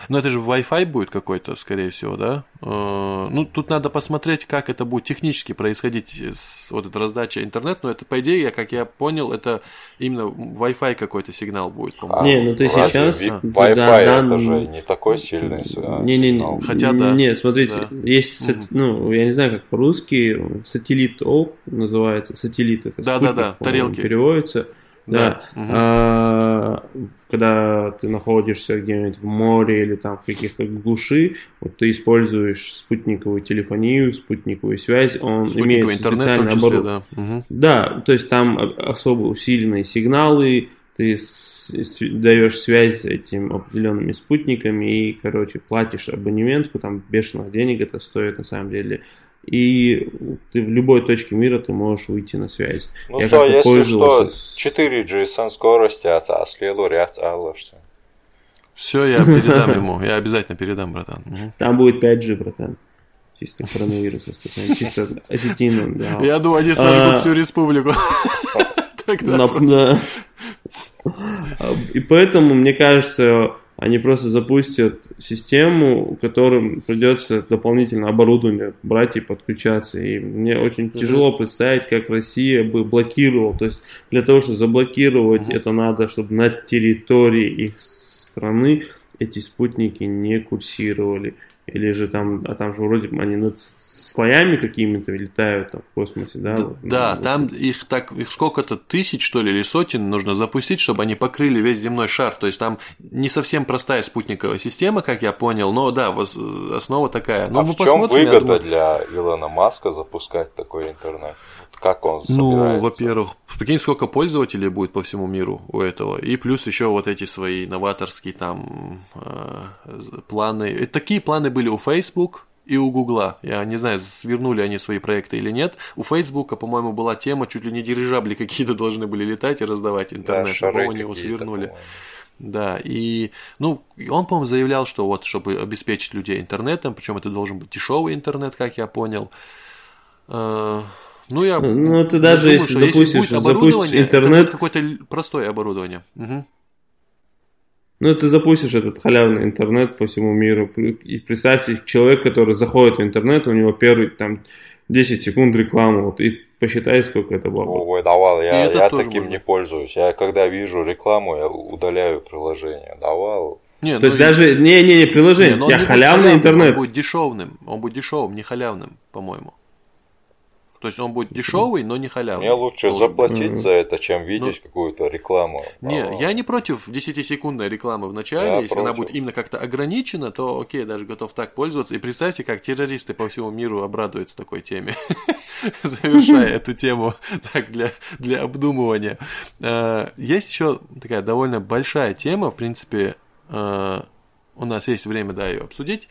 Но это же Wi-Fi будет какой-то, скорее всего, да? Э, ну, тут надо посмотреть, как это будет технически происходить, вот эта раздача интернет. Но это, по идее, как я понял, это именно Wi-Fi какой-то сигнал будет. А, не, ну ты сейчас... Wi-Fi да, это да, же не такой сильный не, не, не, Хотя, да. Нет, смотрите, да. есть, угу. ну, я не знаю, как по-русски, сателлит ОП называется, сателлит это Да, да, да, тарелки. Переводится. Да. да. Угу. А, когда ты находишься где-нибудь в море или там в каких-то глуши, вот ты используешь спутниковую телефонию, спутниковую связь, он имеет специальное оборудование. Да. Угу. да, то есть там особо усиленные сигналы, ты даешь связь с этим определенными спутниками и, короче, платишь абонементку, там бешеных денег это стоит на самом деле и ты в любой точке мира ты можешь выйти на связь. Ну я что, если что, 4G сан скорости отследу ряд алышься. Все, я передам ему, я обязательно передам, братан. Там будет 5G, братан. Чисто коронавирус чисто осетином, да. Я думаю, они сожгут а, всю республику. И поэтому, мне кажется, они просто запустят систему, которым придется дополнительно оборудование брать и подключаться. И мне очень mm-hmm. тяжело представить, как Россия бы блокировала. То есть для того, чтобы заблокировать, mm-hmm. это надо, чтобы на территории их страны эти спутники не курсировали. Или же там, а там же вроде они над слоями какими-то летают там, в космосе, да? Да, да вот. там их так их сколько-то тысяч, что ли, или сотен нужно запустить, чтобы они покрыли весь земной шар. То есть там не совсем простая спутниковая система, как я понял, но да, основа такая. Но а мы в чем выгода думаю... для Илона Маска запускать такой интернет? Как он Ну, во-первых, прикинь, сколько пользователей будет по всему миру у этого. И плюс еще вот эти свои новаторские там э, планы. И такие планы были у Facebook, и у Гугла. Я не знаю, свернули они свои проекты или нет. У Фейсбука, по-моему, была тема, чуть ли не дирижабли какие-то должны были летать и раздавать интернет. Да, по-моему, его свернули. Да, и, ну, он, по-моему, заявлял, что вот, чтобы обеспечить людей интернетом, причем это должен быть дешевый интернет, как я понял. Э, ну, я ну, ты даже думаю, если, допустишь, если будет оборудование, интернет... это какое-то простое оборудование. Угу. Ну, ты запустишь этот халявный интернет по всему миру, и представьте, человек, который заходит в интернет, у него первый там 10 секунд рекламы, вот, и посчитай, сколько это было. Ой, давал, я, я таким можно. не пользуюсь. Я когда вижу рекламу, я удаляю приложение. Давал. Не, То ну есть и... даже, не-не-не, приложение, не, я халявный интернет. Он будет дешевым, он будет дешевым, не халявным, по-моему. То есть он будет дешевый, но не халявный. Мне лучше должен. заплатить за это, чем видеть ну, какую-то рекламу. Не, а, я не против 10-секундной рекламы в начале. Я Если против. она будет именно как-то ограничена, то окей, даже готов так пользоваться. И представьте, как террористы по всему миру обрадуются такой теме, завершая эту тему так для, для обдумывания. Э, есть еще такая довольно большая тема, в принципе, э, у нас есть время, да, ее обсудить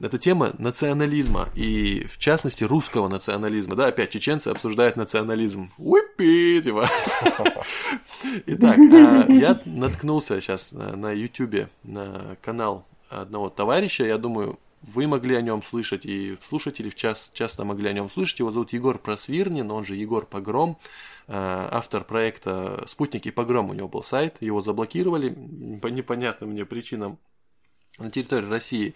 это тема национализма, и в частности русского национализма. Да, опять чеченцы обсуждают национализм. Уипи, типа. Итак, а, я наткнулся сейчас на YouTube на канал одного товарища, я думаю, вы могли о нем слышать, и слушатели в час, часто могли о нем слышать. Его зовут Егор Просвирнин, он же Егор Погром, а, автор проекта «Спутник и Погром». У него был сайт, его заблокировали по непонятным мне причинам на территории России.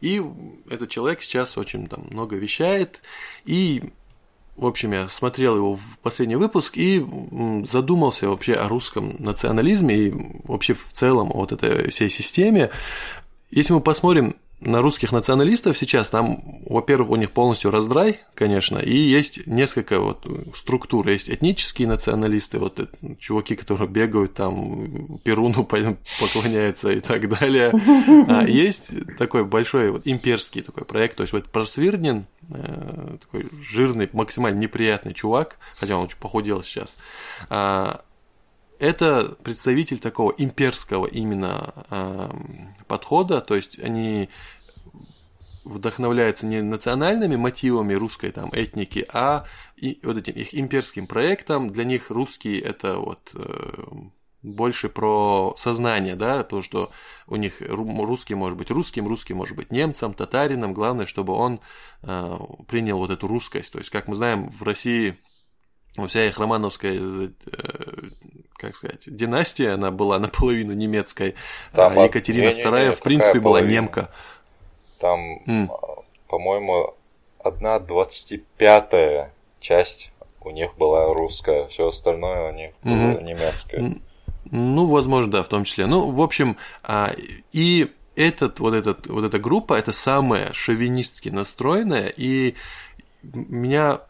И этот человек сейчас очень там много вещает. И, в общем, я смотрел его в последний выпуск и задумался вообще о русском национализме и вообще в целом вот этой всей системе. Если мы посмотрим на русских националистов сейчас, там, во-первых, у них полностью раздрай, конечно, и есть несколько вот структур. Есть этнические националисты, вот чуваки, которые бегают там, Перуну поклоняются и так далее. А есть такой большой вот имперский такой проект, то есть вот Просвирнин, э, такой жирный, максимально неприятный чувак, хотя он очень похудел сейчас, а, это представитель такого имперского именно э, подхода, то есть они вдохновляются не национальными мотивами русской там этники, а и вот этим их имперским проектом. Для них русские это вот э, больше про сознание, да, потому что у них русский может быть русским, русский может быть немцем, татарином. Главное, чтобы он э, принял вот эту русскость. То есть, как мы знаем, в России вся их романовская э, как сказать, династия, она была наполовину немецкой, Там, а Екатерина II, не, не, не, в принципе, была половина? немка. Там, mm. по-моему, одна двадцать пятая часть у них была русская, все остальное у них было mm-hmm. немецкое. Ну, возможно, да, в том числе. Ну, в общем, а, и этот, вот, этот, вот эта группа, это самая шовинистски настроенная, и меня,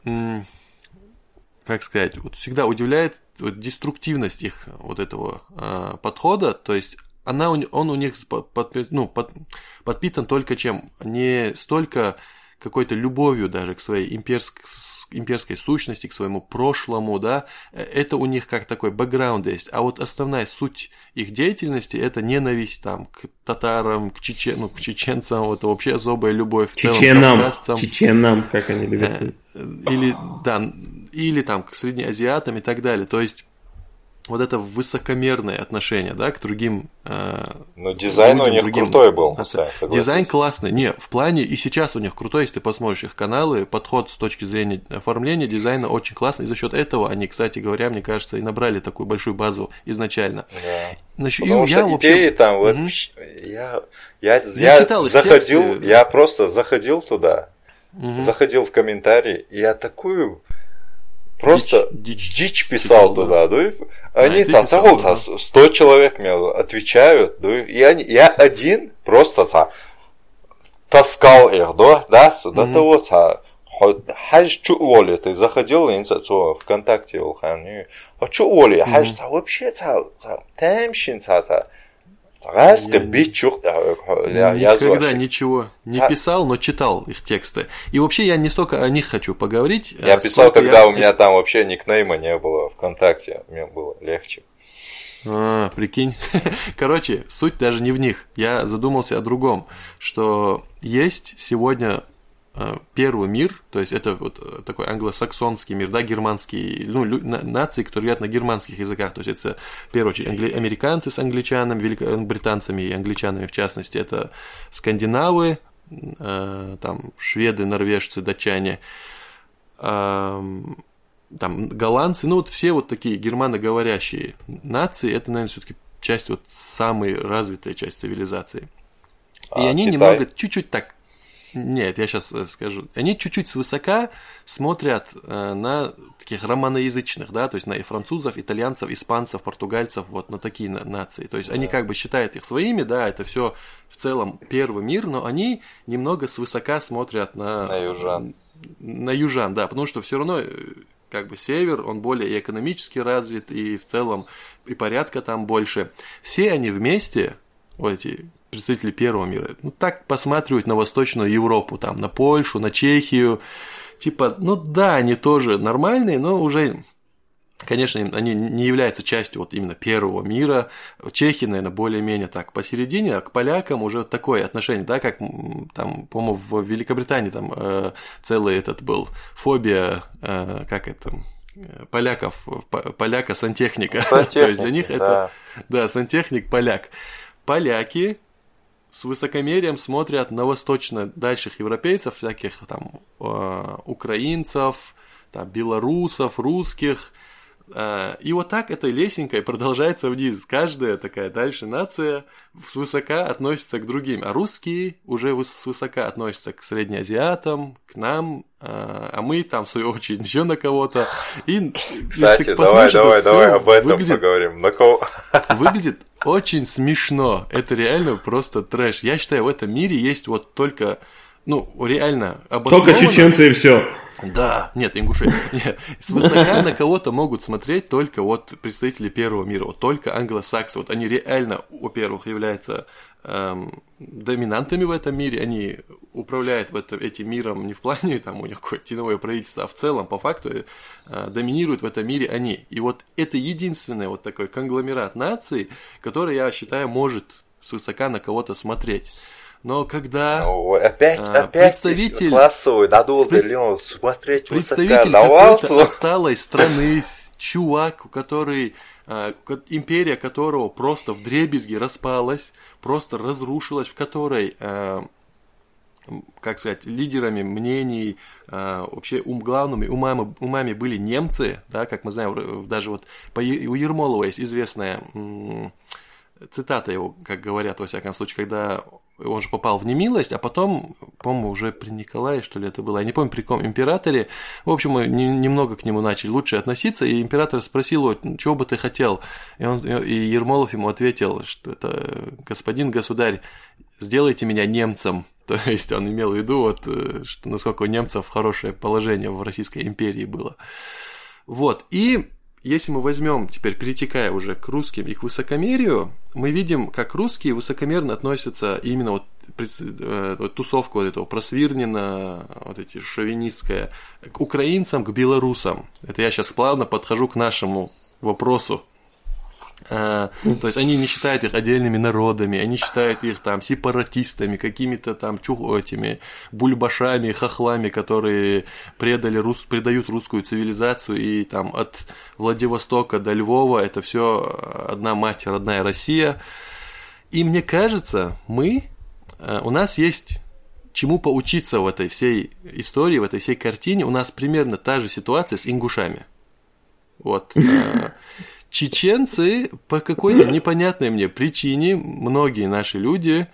как сказать, вот всегда удивляет вот деструктивность их вот этого э, подхода, то есть она, он у них под, ну, под, подпитан только чем? Не столько какой-то любовью даже к своей имперской имперской сущности, к своему прошлому, да, э, это у них как такой бэкграунд есть. А вот основная суть их деятельности это ненависть там к татарам, к, чечен, ну, к чеченцам, вот вообще особая любовь чеченам, целом, чеченам, как они любят. Э, или, да, или там к среднеазиатам и так далее. То есть вот это высокомерное отношение, да, к другим. Э, Но дизайн людям, у них другим, крутой был. Да, дизайн классный. Не, в плане и сейчас у них крутой, если ты посмотришь их каналы, подход с точки зрения оформления дизайна очень классный. И за счет этого они, кстати говоря, мне кажется, и набрали такую большую базу изначально. Да. Значит, Потому и что я, идеи общем... там, угу. я, я, я, я заходил, тексты. я просто заходил туда, угу. заходил в комментарии, и я такую Просто дичь, дичь, дичь писал типа, туда, да? Они а, там, писал, да. 100 человек мне отвечают, да? И они, я один просто ца, таскал их, да? Да? До того, ца, хаж чу воли, ты заходил, не знаю, ВКонтакте, а чу воли, хаж, ца, вообще, ца, ца, темщин, ца, ца, Раска бичух. Никогда ничего не писал, но читал их тексты. И вообще я не столько о них хочу поговорить. Я писал, когда я... у меня там вообще никнейма не было ВКонтакте. Мне было легче. А, прикинь. Короче, суть даже не в них. Я задумался о другом, что есть сегодня Э, первый мир, то есть это вот э, такой англосаксонский мир, да, германский, ну, нации, которые говорят на германских языках, то есть это, в первую очередь, англи- американцы с англичанами, великобританцами и англичанами, в частности, это скандинавы, э, там, шведы, норвежцы, датчане, э, там, голландцы, ну, вот все вот такие германоговорящие нации, это, наверное, все-таки часть вот самой развитой часть цивилизации. И а, они Китай? немного, чуть-чуть так нет, я сейчас э, скажу. Они чуть-чуть свысока смотрят э, на таких романоязычных, да, то есть на и французов, итальянцев, испанцев, португальцев, вот на такие на нации. То есть да. они как бы считают их своими, да, это все в целом первый мир, но они немного свысока смотрят на... На южан. На южан, да, потому что все равно э, как бы север, он более экономически развит, и в целом и порядка там больше. Все они вместе, вот эти представители первого мира, ну так посматривают на Восточную Европу, там, на Польшу, на Чехию, типа, ну да, они тоже нормальные, но уже Конечно, они не являются частью вот именно первого мира. Чехи, наверное, более-менее так посередине, а к полякам уже такое отношение, да, как там, по-моему, в Великобритании там э, целый этот был фобия, э, как это, поляков, поляка сантехника. Сантехник, То есть для них да. это, да, сантехник поляк. Поляки с высокомерием смотрят на восточно дальших европейцев, всяких там э, украинцев, там, белорусов, русских. Э, и вот так этой лесенкой продолжается вниз. Каждая такая дальше нация свысока относится к другим. А русские уже свысока относятся к среднеазиатам, к нам, э, а мы там, в свою очередь, еще на кого-то. И, Кстати, давай, давай, давай об этом выглядит, поговорим. На кого? Выглядит очень смешно. Это реально просто трэш. Я считаю, в этом мире есть вот только ну, реально Только чеченцы и все. Да, нет, ингуши. Нет. Свысока на кого-то могут смотреть только вот представители первого мира, вот только англосаксы. Вот они реально, во-первых, являются эм, доминантами в этом мире, они управляют в это, этим миром не в плане, там у них какое-то теневое правительство, а в целом, по факту, э, доминируют в этом мире они. И вот это единственный вот такой конгломерат наций, который, я считаю, может свысока на кого-то смотреть. Но когда ну, опять, а, опять представитель классовый, надо было пред... смотреть представитель какой-то отсталой страны, чувак, который а, империя которого просто в дребезги распалась, просто разрушилась, в которой а, как сказать, лидерами мнений, э, вообще ум, главными умами, умами были немцы, да, как мы знаем, даже вот по, у Ермолова есть известная цитата его, как говорят, во всяком случае, когда он же попал в немилость, а потом, по-моему, уже при Николае, что ли, это было, я не помню, при каком императоре, в общем, мы немного к нему начали лучше относиться, и император спросил его, чего бы ты хотел, и, он, и Ермолов ему ответил, что это, господин государь, сделайте меня немцем, то есть он имел в виду, вот, э, что насколько у немцев хорошее положение в Российской империи было. Вот, и если мы возьмем, теперь перетекая уже к русским и к высокомерию, мы видим, как русские высокомерно относятся именно вот э, тусовку вот этого просвирнина, вот эти шовинистская, к украинцам, к белорусам. Это я сейчас плавно подхожу к нашему вопросу а, то есть они не считают их отдельными народами, они считают их там сепаратистами, какими-то там чух, этими бульбашами, хохлами, которые предали рус, предают русскую цивилизацию и там от Владивостока до Львова это все одна мать, родная Россия. И мне кажется, мы, а, у нас есть чему поучиться в этой всей истории, в этой всей картине. У нас примерно та же ситуация с ингушами. Вот. Чеченцы по какой-то непонятной мне причине, многие наши люди,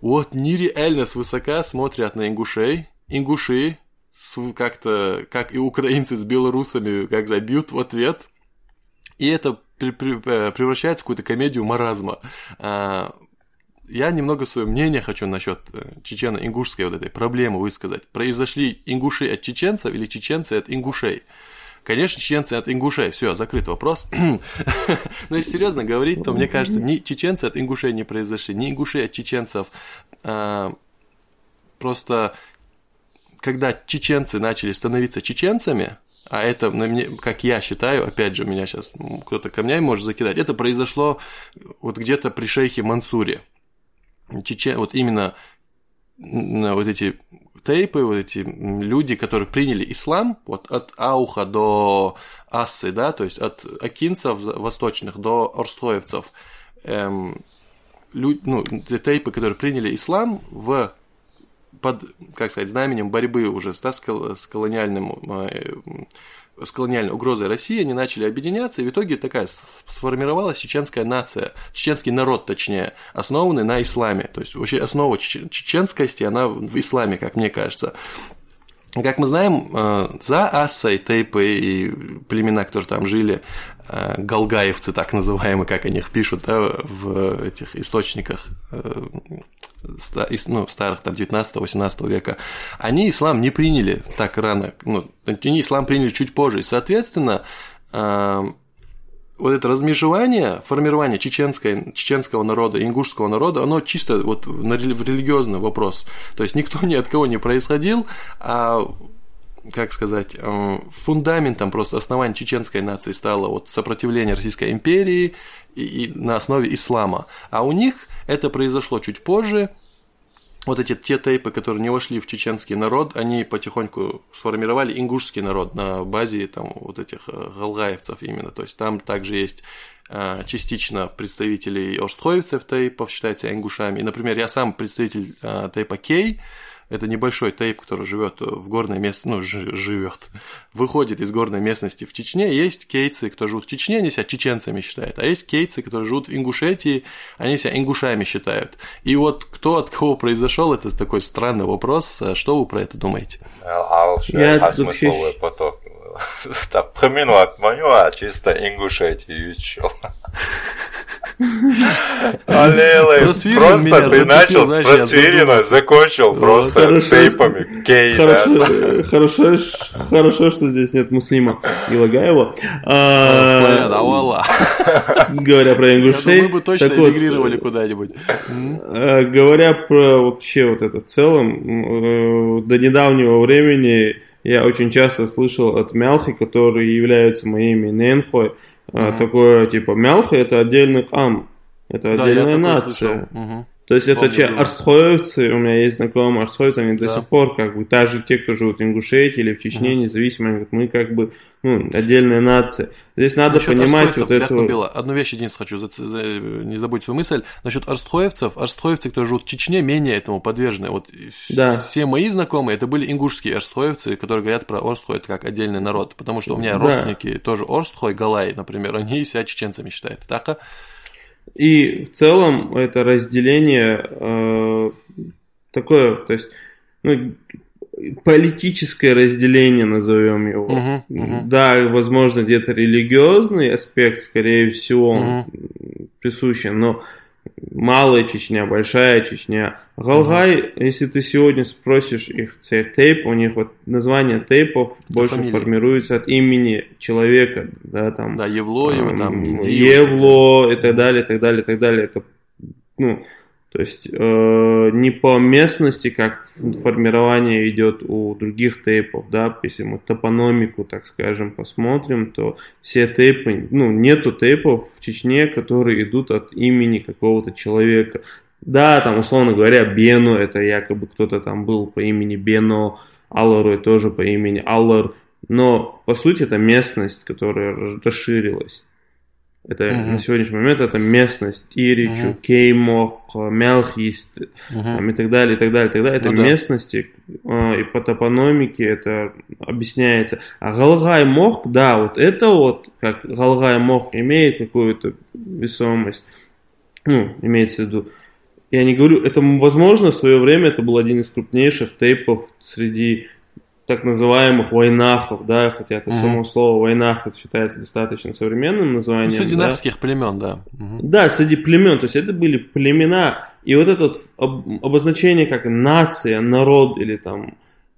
вот нереально свысока смотрят на ингушей. Ингуши как-то, как и украинцы с белорусами, как же бьют в ответ. И это э, превращается в какую-то комедию маразма. А, я немного свое мнение хочу насчет э, чечено-ингушской вот этой проблемы высказать. Произошли ингуши от чеченцев или чеченцы от ингушей? Конечно, чеченцы от ингушей. Все, закрыт вопрос. Но если серьезно говорить, то мне кажется, ни чеченцы от ингушей не произошли, ни ингуши от чеченцев. А, просто когда чеченцы начали становиться чеченцами, а это, как я считаю, опять же, меня сейчас кто-то камнями может закидать, это произошло вот где-то при шейхе Мансуре. Чечен, вот именно вот эти тейпы, вот эти люди, которые приняли ислам, вот от Ауха до Ассы, да, то есть от акинцев восточных до орстоевцев, эм, лю, ну, тейпы, которые приняли ислам в под, как сказать, знаменем борьбы уже да, с колониальным э, с колониальной угрозой России, они начали объединяться, и в итоге такая сформировалась чеченская нация, чеченский народ, точнее, основанный на исламе. То есть вообще основа чеченскости, она в исламе, как мне кажется. Как мы знаем, э, за Ассой, Тейпы и племена, которые там жили, э, галгаевцы, так называемые, как они их пишут да, в этих источниках э, ну, старых, там, 19-18 века, они ислам не приняли так рано, ну, они ислам приняли чуть позже, и, соответственно, вот это размежевание, формирование чеченской, чеченского народа, ингушского народа, оно чисто вот в религиозный вопрос. То есть никто ни от кого не происходил, а как сказать, фундаментом просто основания чеченской нации стало вот сопротивление Российской империи и, и на основе ислама. А у них это произошло чуть позже, вот эти те тейпы, которые не вошли в чеченский народ, они потихоньку сформировали ингушский народ на базе там вот этих э, галгаевцев именно. То есть там также есть э, частично представителей орстхоевцев тейпов, считается ингушами. И, например, я сам представитель э, тейпа Кей, это небольшой тейп, который живет в горной местности, ну, живет, выходит из горной местности в Чечне. Есть кейцы, кто живут в Чечне, они себя чеченцами считают. А есть кейцы, которые живут в Ингушетии, они себя ингушами считают. И вот кто от кого произошел, это такой странный вопрос. Что вы про это думаете? А, Я вообще... поток. Так, помяну отманю, а чисто Ингушетию учил. Аллилуйя. Просто ты начал с просвирина, закончил просто тейпами Кей. Хорошо, хорошо, что здесь нет Муслима и Лагаева. А, говоря про ингушей. Мы бы точно эмигрировали куда-нибудь. А, говоря про вообще вот это в целом, э, до недавнего времени я очень часто слышал от Мялхи, которые являются моими ненхой, mm-hmm. такое типа Мялхи это отдельный ам, это отдельная да, нация. Угу. То есть это че, арстхоевцы, у меня есть знакомые арстхоевцы, они да. до сих пор как бы, даже те, кто живут в Ингушетии или в Чечне, угу. независимо, мы как бы, ну, отдельная нация. Здесь надо Насчет понимать вот это... Бело. Одну вещь единственное хочу, за, за, не забудь свою мысль. Насчет арстхоевцев, арстхоевцы, кто живут в Чечне, менее этому подвержены. Вот да. все мои знакомые, это были ингушские арстхоевцы, которые говорят про Орстхой как отдельный народ. Потому что у меня да. родственники тоже Орстхой, Галай, например, они себя чеченцами считают. Так? И в целом это разделение э, такое, то есть, ну, политическое разделение, назовем его. Uh-huh, uh-huh. Да, возможно, где-то религиозный аспект, скорее всего, uh-huh. присущен, но малая Чечня, большая Чечня. Галгай, угу. если ты сегодня спросишь их тейп, у них вот название тейпов Это больше фамилия. формируется от имени человека, да, там. Да, Евлоева, там, Евло и так далее, и так далее, и так далее. Это, ну, то есть э, не по местности, как формирование идет у других тейпов, да, если мы топономику, так скажем, посмотрим, то все тейпы, ну, нету тейпов в Чечне, которые идут от имени какого-то человека. Да, там, условно говоря, Бено, это якобы кто-то там был по имени Бено, Аллару тоже по имени Аллар, но по сути это местность, которая расширилась. Это uh-huh. на сегодняшний момент это местность Тиричу, uh-huh. Кеймок, Мелхист uh-huh. и так далее, и так далее, и так далее. Это ну, местности, да. и по топономике это объясняется. А Галгай Мох, да, вот это вот, как Галгай Мох имеет какую-то весомость, ну, имеется в виду, я не говорю, это возможно, в свое время это был один из крупнейших тейпов среди так называемых войнахов, да, хотя это угу. само слово войнах считается достаточно современным названием. Ну, среди да. динарских племен, да. Угу. Да, среди племен, то есть это были племена, и вот это вот обозначение как нация, народ или там,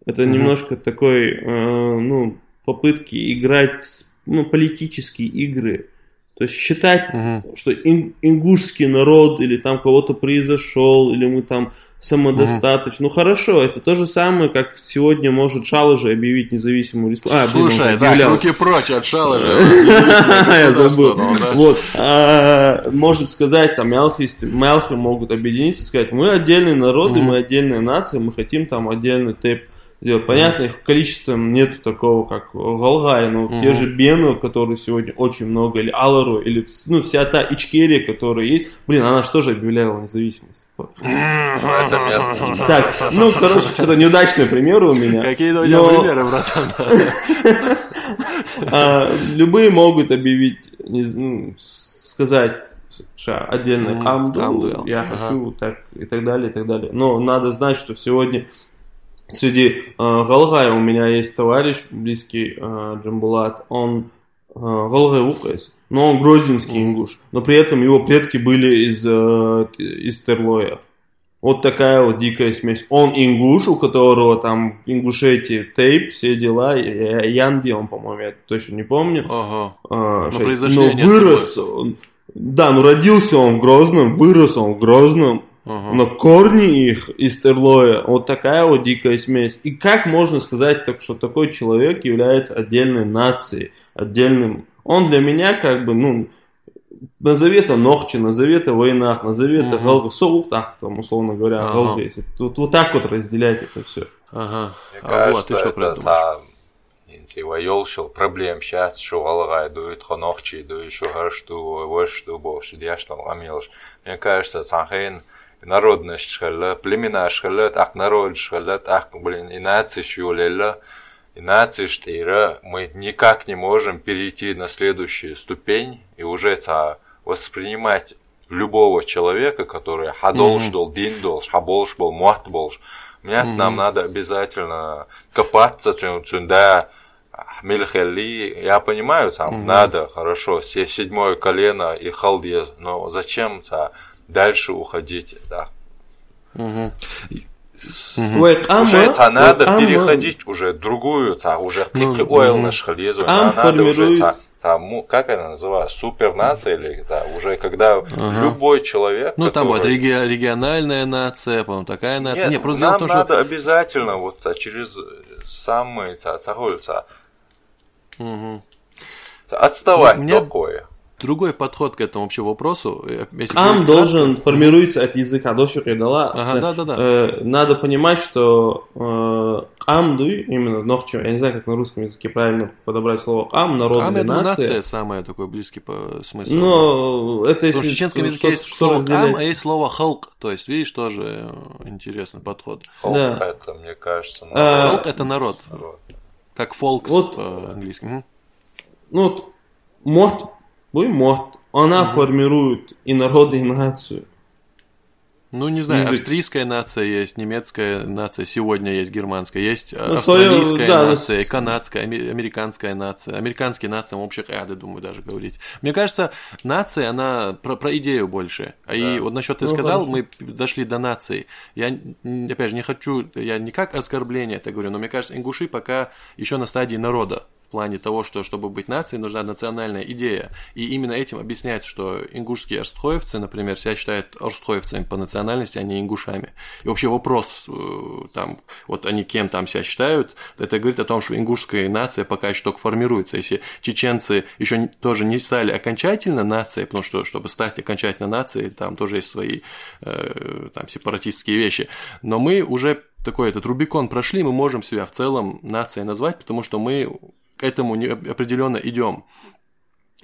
это угу. немножко такой, э, ну, попытки играть, ну, политические игры, то есть считать, угу. что ин, ингушский народ или там кого-то произошел, или мы там самодостаточно. Угу. Ну хорошо, это то же самое, как сегодня может Шалыжи объявить независимую республику. А, Слушай, да, руки прочь от Шалыжа. Я забыл. Вот. А, может сказать, там, Мелхи могут объединиться сказать, мы отдельный народ, и мы отдельная нация, мы хотим там отдельный тэп сделать. Понятно, их количеством нету такого, как Галгай, но угу. те же Бену, которые сегодня очень много, или Алару, или ну, вся та Ичкерия, которая есть, блин, она же тоже объявляла независимость. Это место. Так, ну, короче, что-то неудачные примеры у меня. Какие у тебя примеры, братан? А, любые могут объявить, ну, сказать, отдельно Амду, я хочу, так, и так далее, и так далее. Но надо знать, что сегодня среди э, Галгая у меня есть товарищ близкий, э, Джамбулат, он э, Галгай Укайс, но он грузинский ингуш, но при этом его предки были из, э, из Терлоя. Вот такая вот дикая смесь. Он ингуш, у которого там в Ингушетии тейп, все дела, Янди, он, по-моему, я точно не помню. Ага. А, но, но вырос, он, да, ну родился он в Грозном, вырос он в Грозном, Ага. Но корни их из Терлоя вот такая вот дикая смесь. И как можно сказать, так, что такой человек является отдельной нацией, отдельным... Он для меня как бы, ну, назови это Нохчи, назови это войнах, назови это ага. Галгы, так, там, условно говоря, ага. Галгы, если тут вот так вот разделять это все. Ага. Мне а кажется, вот, ты что это за интива ёлшил проблем сейчас, что алгай дует хонохчи, дует шугар, что ваш, что больше, я что амилш. Мне кажется, Санхейн народность шхала, племена шхала, так народ шхала, так, блин, и нации шюлела, и нации штейра, мы никак не можем перейти на следующую ступень и уже ца, воспринимать любого человека, который хадолш дол, дин долш, хаболш бол, муат болш. Нам надо обязательно копаться, да, Мильхели, я понимаю, там mm-hmm. надо, хорошо, седьмое колено и халдез, но зачем ца дальше уходить, да. Угу. Уже надо переходить уже другую, ца, уже ну, ойл наш халезу, надо уже ца, там, как это называется, супернация или ца, уже когда ага. любой человек. Ну там вот реги региональная нация, по-моему, такая нация. Нет, Нет просто нам том, надо что... обязательно вот ца, через самые ца, сахоль, ца. Угу. Отставать меня... такое. Другой подход к этому вообще вопросу. Если Ам должен кратко... формируется от языка до передала. Ага, да, да, да. Э, надо понимать, что э, амду, именно нохчу, я не знаю, как на русском языке правильно подобрать слово ам, народная ам, это нация. нация самая такой близкий по смыслу. Но это если... в чеченском языке есть слово разделять. ам, а есть слово халк, то есть, видишь, тоже интересный подход. Халк да. это, мне кажется, народ. А, халк это народ. народ. Как фолкс вот, по-английски. Ну вот, может Бой мод, она угу. формирует и народ, и нацию. Ну, не знаю, Язык. австрийская нация есть, немецкая нация, сегодня есть германская, есть ну, австралийская да, нация, да. канадская, американская нация. Американские нации, общих ряды, думаю, даже говорить. Мне кажется, нация, она про, про идею больше. Да. И вот насчет ты ну, сказал, хорошо. мы дошли до нации. Я, опять же, не хочу, я не как оскорбление это говорю, но мне кажется, ингуши пока еще на стадии народа плане того, что чтобы быть нацией, нужна национальная идея. И именно этим объясняется, что ингушские орстхоевцы, например, себя считают орстхоевцами по национальности, а не ингушами. И вообще вопрос, э, там, вот они кем там себя считают, это говорит о том, что ингушская нация пока еще только формируется. Если чеченцы еще тоже не стали окончательно нацией, потому что, чтобы стать окончательно нацией, там тоже есть свои э, там, сепаратистские вещи. Но мы уже такой этот Рубикон прошли, мы можем себя в целом нацией назвать, потому что мы к этому определенно идем.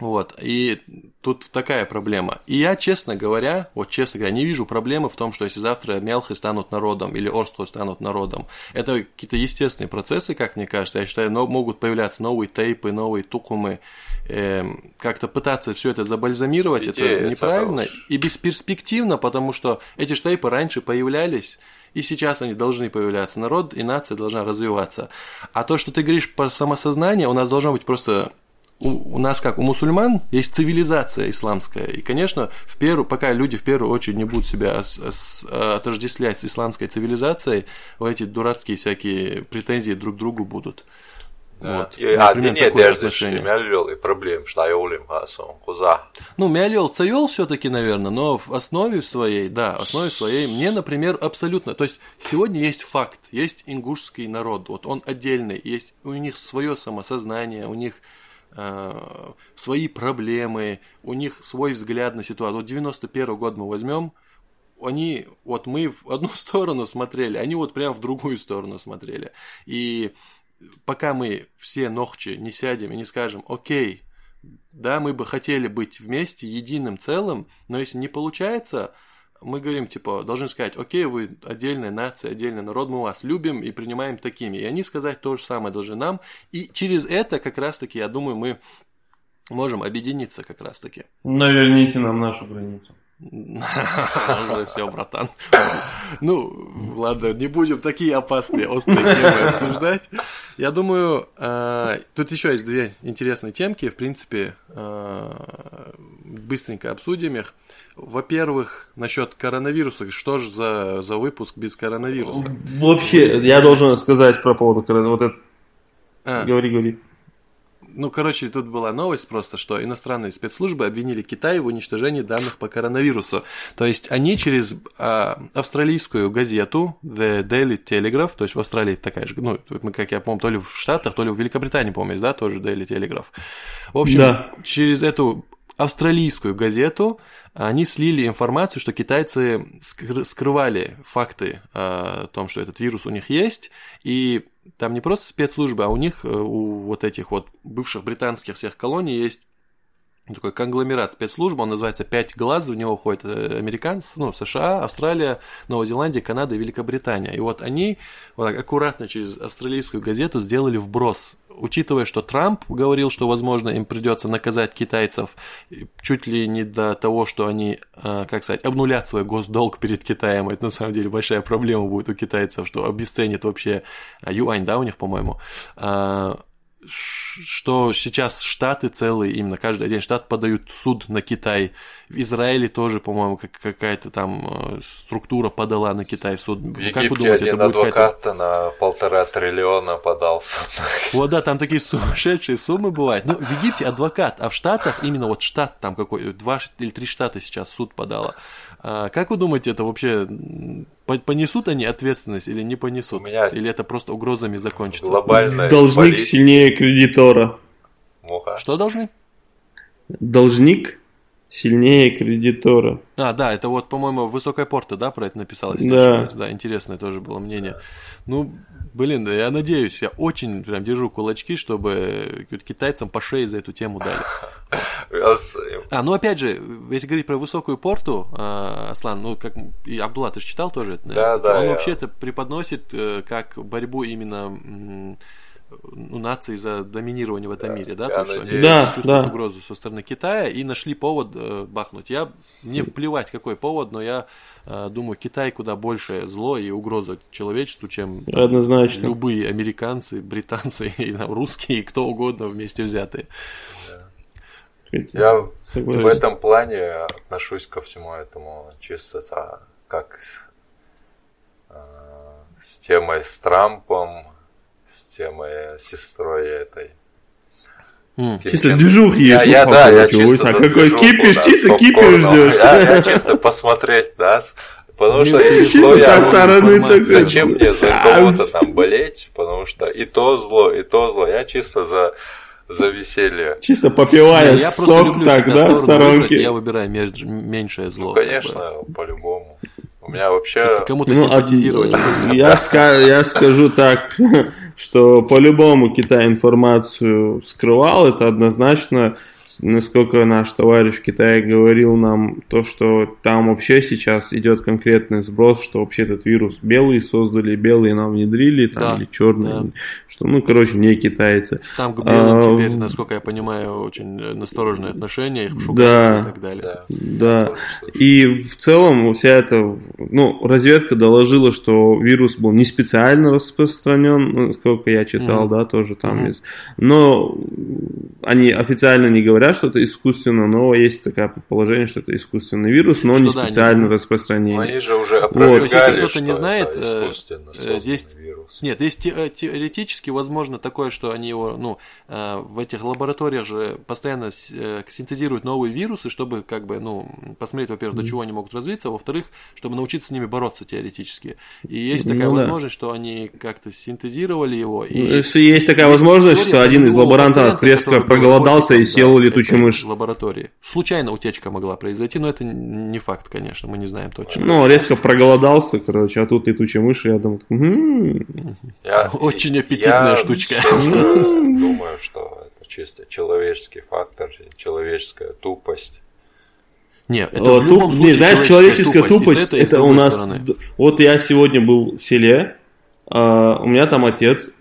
Вот, и тут такая проблема. И я, честно говоря, вот честно говоря, не вижу проблемы в том, что если завтра Мелхи станут народом или Орстло станут народом. Это какие-то естественные процессы, как мне кажется. Я считаю, но, могут появляться новые тейпы, новые тукумы. Э, как-то пытаться все это забальзамировать, Идея это неправильно и бесперспективно, потому что эти штейпы раньше появлялись, и сейчас они должны появляться. Народ и нация должна развиваться. А то, что ты говоришь про самосознание, у нас должно быть просто у, у нас, как у мусульман, есть цивилизация исламская. И, конечно, в первую, пока люди в первую очередь не будут себя с, с, отождествлять с исламской цивилизацией, эти дурацкие всякие претензии друг к другу будут. Вот. Ja, Например, det är отношение. Мяljол и проблем, что Айолим Куза. Ну, Мяljол Цайол все-таки, наверное, но в основе своей, да, в основе своей, мне, например, абсолютно, то есть сегодня есть факт, есть ингушский народ, вот он отдельный, есть у них свое самосознание, у них э, свои проблемы, у них свой взгляд на ситуацию. Вот 91 год мы возьмем, они, вот мы в одну сторону смотрели, они вот прям в другую сторону смотрели. И пока мы все ногчи не сядем и не скажем, окей, да, мы бы хотели быть вместе, единым целым, но если не получается, мы говорим, типа, должны сказать, окей, вы отдельная нация, отдельный народ, мы вас любим и принимаем такими. И они сказать то же самое должны нам. И через это, как раз-таки, я думаю, мы можем объединиться как раз-таки. Наверните нам нашу границу. Уже все, братан. Ну, ладно, не будем такие опасные, острые темы обсуждать. Я думаю, э, тут еще есть две интересные темки. В принципе, э, быстренько обсудим их. Во-первых, насчет коронавируса. Что же за, за выпуск без коронавируса? Вообще, я должен сказать про поводу коронавируса. Вот это... А. Говори, говори. Ну, короче, тут была новость просто, что иностранные спецслужбы обвинили Китай в уничтожении данных по коронавирусу. То есть они через а, австралийскую газету The Daily Telegraph, то есть в Австралии такая же, ну, как я помню, то ли в Штатах, то ли в Великобритании, помню, да, тоже Daily Telegraph. В общем, да. через эту австралийскую газету они слили информацию, что китайцы скрывали факты о том, что этот вирус у них есть, и там не просто спецслужбы, а у них, э, у вот этих вот бывших британских всех колоний есть такой конгломерат спецслужб, он называется «Пять глаз», в него входят э, американцы, ну, США, Австралия, Новая Зеландия, Канада и Великобритания. И вот они вот так аккуратно через австралийскую газету сделали вброс учитывая, что Трамп говорил, что, возможно, им придется наказать китайцев чуть ли не до того, что они, а, как сказать, обнулят свой госдолг перед Китаем. Это на самом деле большая проблема будет у китайцев, что обесценит вообще а, юань, да, у них, по-моему а, что сейчас штаты целые, именно каждый день штат подают суд на Китай. В Израиле тоже, по-моему, какая-то там э, структура подала на Китай в суд. В Египте как вы думаете, один это будет адвокат на полтора триллиона подал суд. Вот, да, там такие сумасшедшие суммы бывают. Ну, в Египте адвокат, а в Штатах именно вот штат там какой, два или три штата сейчас суд подало. А как вы думаете, это вообще понесут они ответственность или не понесут? меня или это просто угрозами закончится? Глобальная Должник политика. сильнее кредитора. Муха. Что должны? должник сильнее кредитора. А, да, это вот, по-моему, Высокая Порта, да, про это написалось? Да. Да, интересное тоже было мнение. Ну, блин, я надеюсь, я очень прям держу кулачки, чтобы китайцам по шее за эту тему дали. А, ну опять же, если говорить про Высокую Порту, а, Аслан, ну как и Абдулла, ты же читал тоже это? Да, да. Он вообще это преподносит э, как борьбу именно ну, нации за доминирование в этом да, мире, да, то, что они да, чувствуют да. угрозу со стороны Китая и нашли повод э, бахнуть. Я мне плевать какой повод, но я э, думаю, Китай куда больше зло и угроза человечеству, чем там, Однозначно. любые американцы, британцы, и, там, русские и кто угодно вместе взятые. Я в этом плане отношусь ко всему этому чисто как э, с темой с Трампом, темой сестрой этой. Чисто движух есть. Я, я, да, я чисто а какой кипиш, да, чисто кипиш ждешь. Я, я чисто посмотреть, да, Потому что чисто со стороны такой. Зачем мне за кого-то там болеть? Потому что и то зло, и то зло. Я чисто за за веселье. Чисто попивая сок так, да, в сторонке. Я выбираю меньшее зло. Ну, конечно, по-любому. У меня вообще... Кому-то ну, симпатизировать. Я, я скажу так, что по-любому Китай информацию скрывал, это однозначно насколько наш товарищ в Китае говорил нам, то, что там вообще сейчас идет конкретный сброс, что вообще этот вирус белые создали, белые нам внедрили, там, да, или черные, да. что, ну, короче, не китайцы. Там к белым а, теперь, насколько я понимаю, очень настороженное отношение, их шукают да, и так далее. Да, да. И в целом вся эта, ну, разведка доложила, что вирус был не специально распространен, сколько я читал, mm-hmm. да, тоже там mm-hmm. есть, но они официально не говорят, что это искусственно, но есть такое предположение, что это искусственный вирус, но что не да, специально не... распространение. Они же уже опровергали, вот. Если кто-то не знает, э, есть, вирус. нет, есть э, теоретически возможно такое, что они его, ну, э, в этих лабораториях же постоянно синтезируют новые вирусы, чтобы как бы, ну, посмотреть, во-первых, до чего они могут развиться, а во-вторых, чтобы научиться с ними бороться теоретически. И есть такая ну, возможность, да. что они как-то синтезировали его. И ну, Если есть такая возможность, что один из лаборантов резко проголодался и съел летучую летучую мышь. лаборатории. Случайно утечка могла произойти, но это не факт, конечно, мы не знаем точно. Ну, резко проголодался, короче, а тут летучая мышь, я думаю, я, очень аппетитная я штучка. думаю, что это чисто человеческий фактор, человеческая тупость. Нет, это в любом случае не, знаешь, человеческая тупость, тупость это у нас... Стороны. Вот я сегодня был в селе, Uh, у меня там отец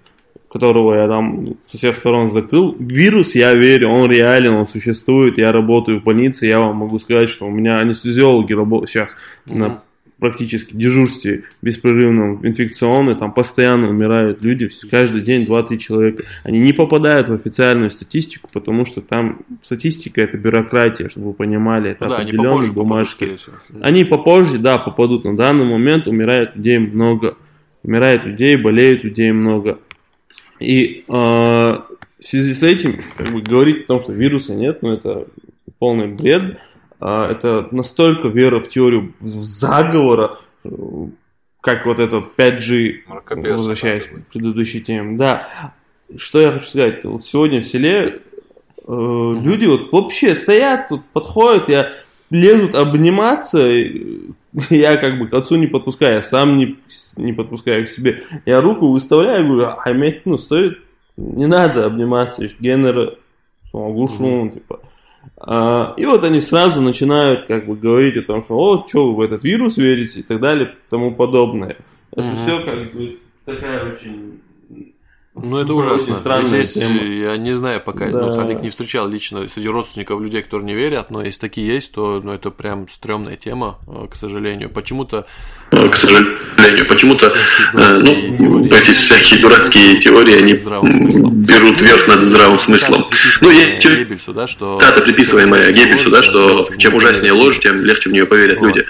которого я там со всех сторон закрыл. Вирус, я верю, он реален, он существует. Я работаю в больнице, я вам могу сказать, что у меня анестезиологи работают сейчас mm-hmm. на практически дежурстве беспрерывном инфекционной, там постоянно умирают люди, каждый день 2-3 человека. Они не попадают в официальную статистику, потому что там статистика это бюрократия, чтобы вы понимали, это ну, да, определенные бумажки. Попадут, они попозже, да, попадут. На данный момент умирает людей много. Умирает людей, болеют людей много. И э, в связи с этим как бы, говорить о том, что вируса нет, ну это полный бред. Э, это настолько вера в теорию заговора, как вот это 5G, Маркопес, возвращаясь к предыдущей теме. Да, что я хочу сказать, вот сегодня в селе э, mm-hmm. люди вот вообще стоят, тут подходят, я лезут обниматься, я как бы к отцу не подпускаю, я сам не, не подпускаю к себе. Я руку выставляю, говорю, Ахмед, ну, стоит, не надо обниматься, генер, mm-hmm. типа. А, и вот они сразу начинают как бы говорить о том, что о, что вы в этот вирус верите и так далее и тому подобное. Это mm-hmm. все как бы такая очень ну, это ужасно. Здесь, я не знаю, пока да. ну, Садик не встречал лично среди родственников людей, которые не верят, но если такие есть, то ну, это прям стрёмная тема, э, к сожалению. Почему-то... К сожалению, почему-то э, ну, эти всякие дурацкие теории, они берут верх над здравым смыслом. Ну, есть Геббельсу, да, что... Да, это приписываемое Геббельсу, да, что чем ужаснее ложь, тем легче в нее поверят вот. люди.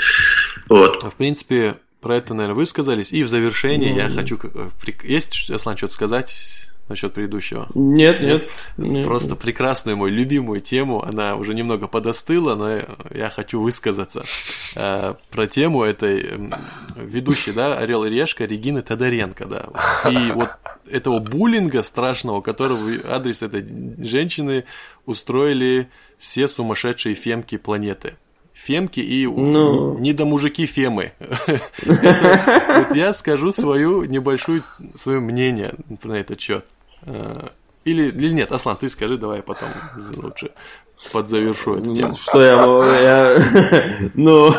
Вот. В принципе, про это, наверное, высказались. И в завершение mm-hmm. я хочу... Э, есть, Аслан, что-то сказать насчет предыдущего? Нет, нет, нет. Просто нет. прекрасную мою любимую тему. Она уже немного подостыла, но я хочу высказаться э, про тему этой ведущей, да, Орел и Решка Регины Тодоренко, да. И вот этого буллинга страшного, который в адрес этой женщины устроили все сумасшедшие фемки планеты. Фемки и ну... недомужики Фемы. Вот я скажу свою небольшую, свое мнение на этот счет. Э, или, или нет, Аслан, ты скажи, давай потом лучше подзавершу эту тему. Что я... я ну,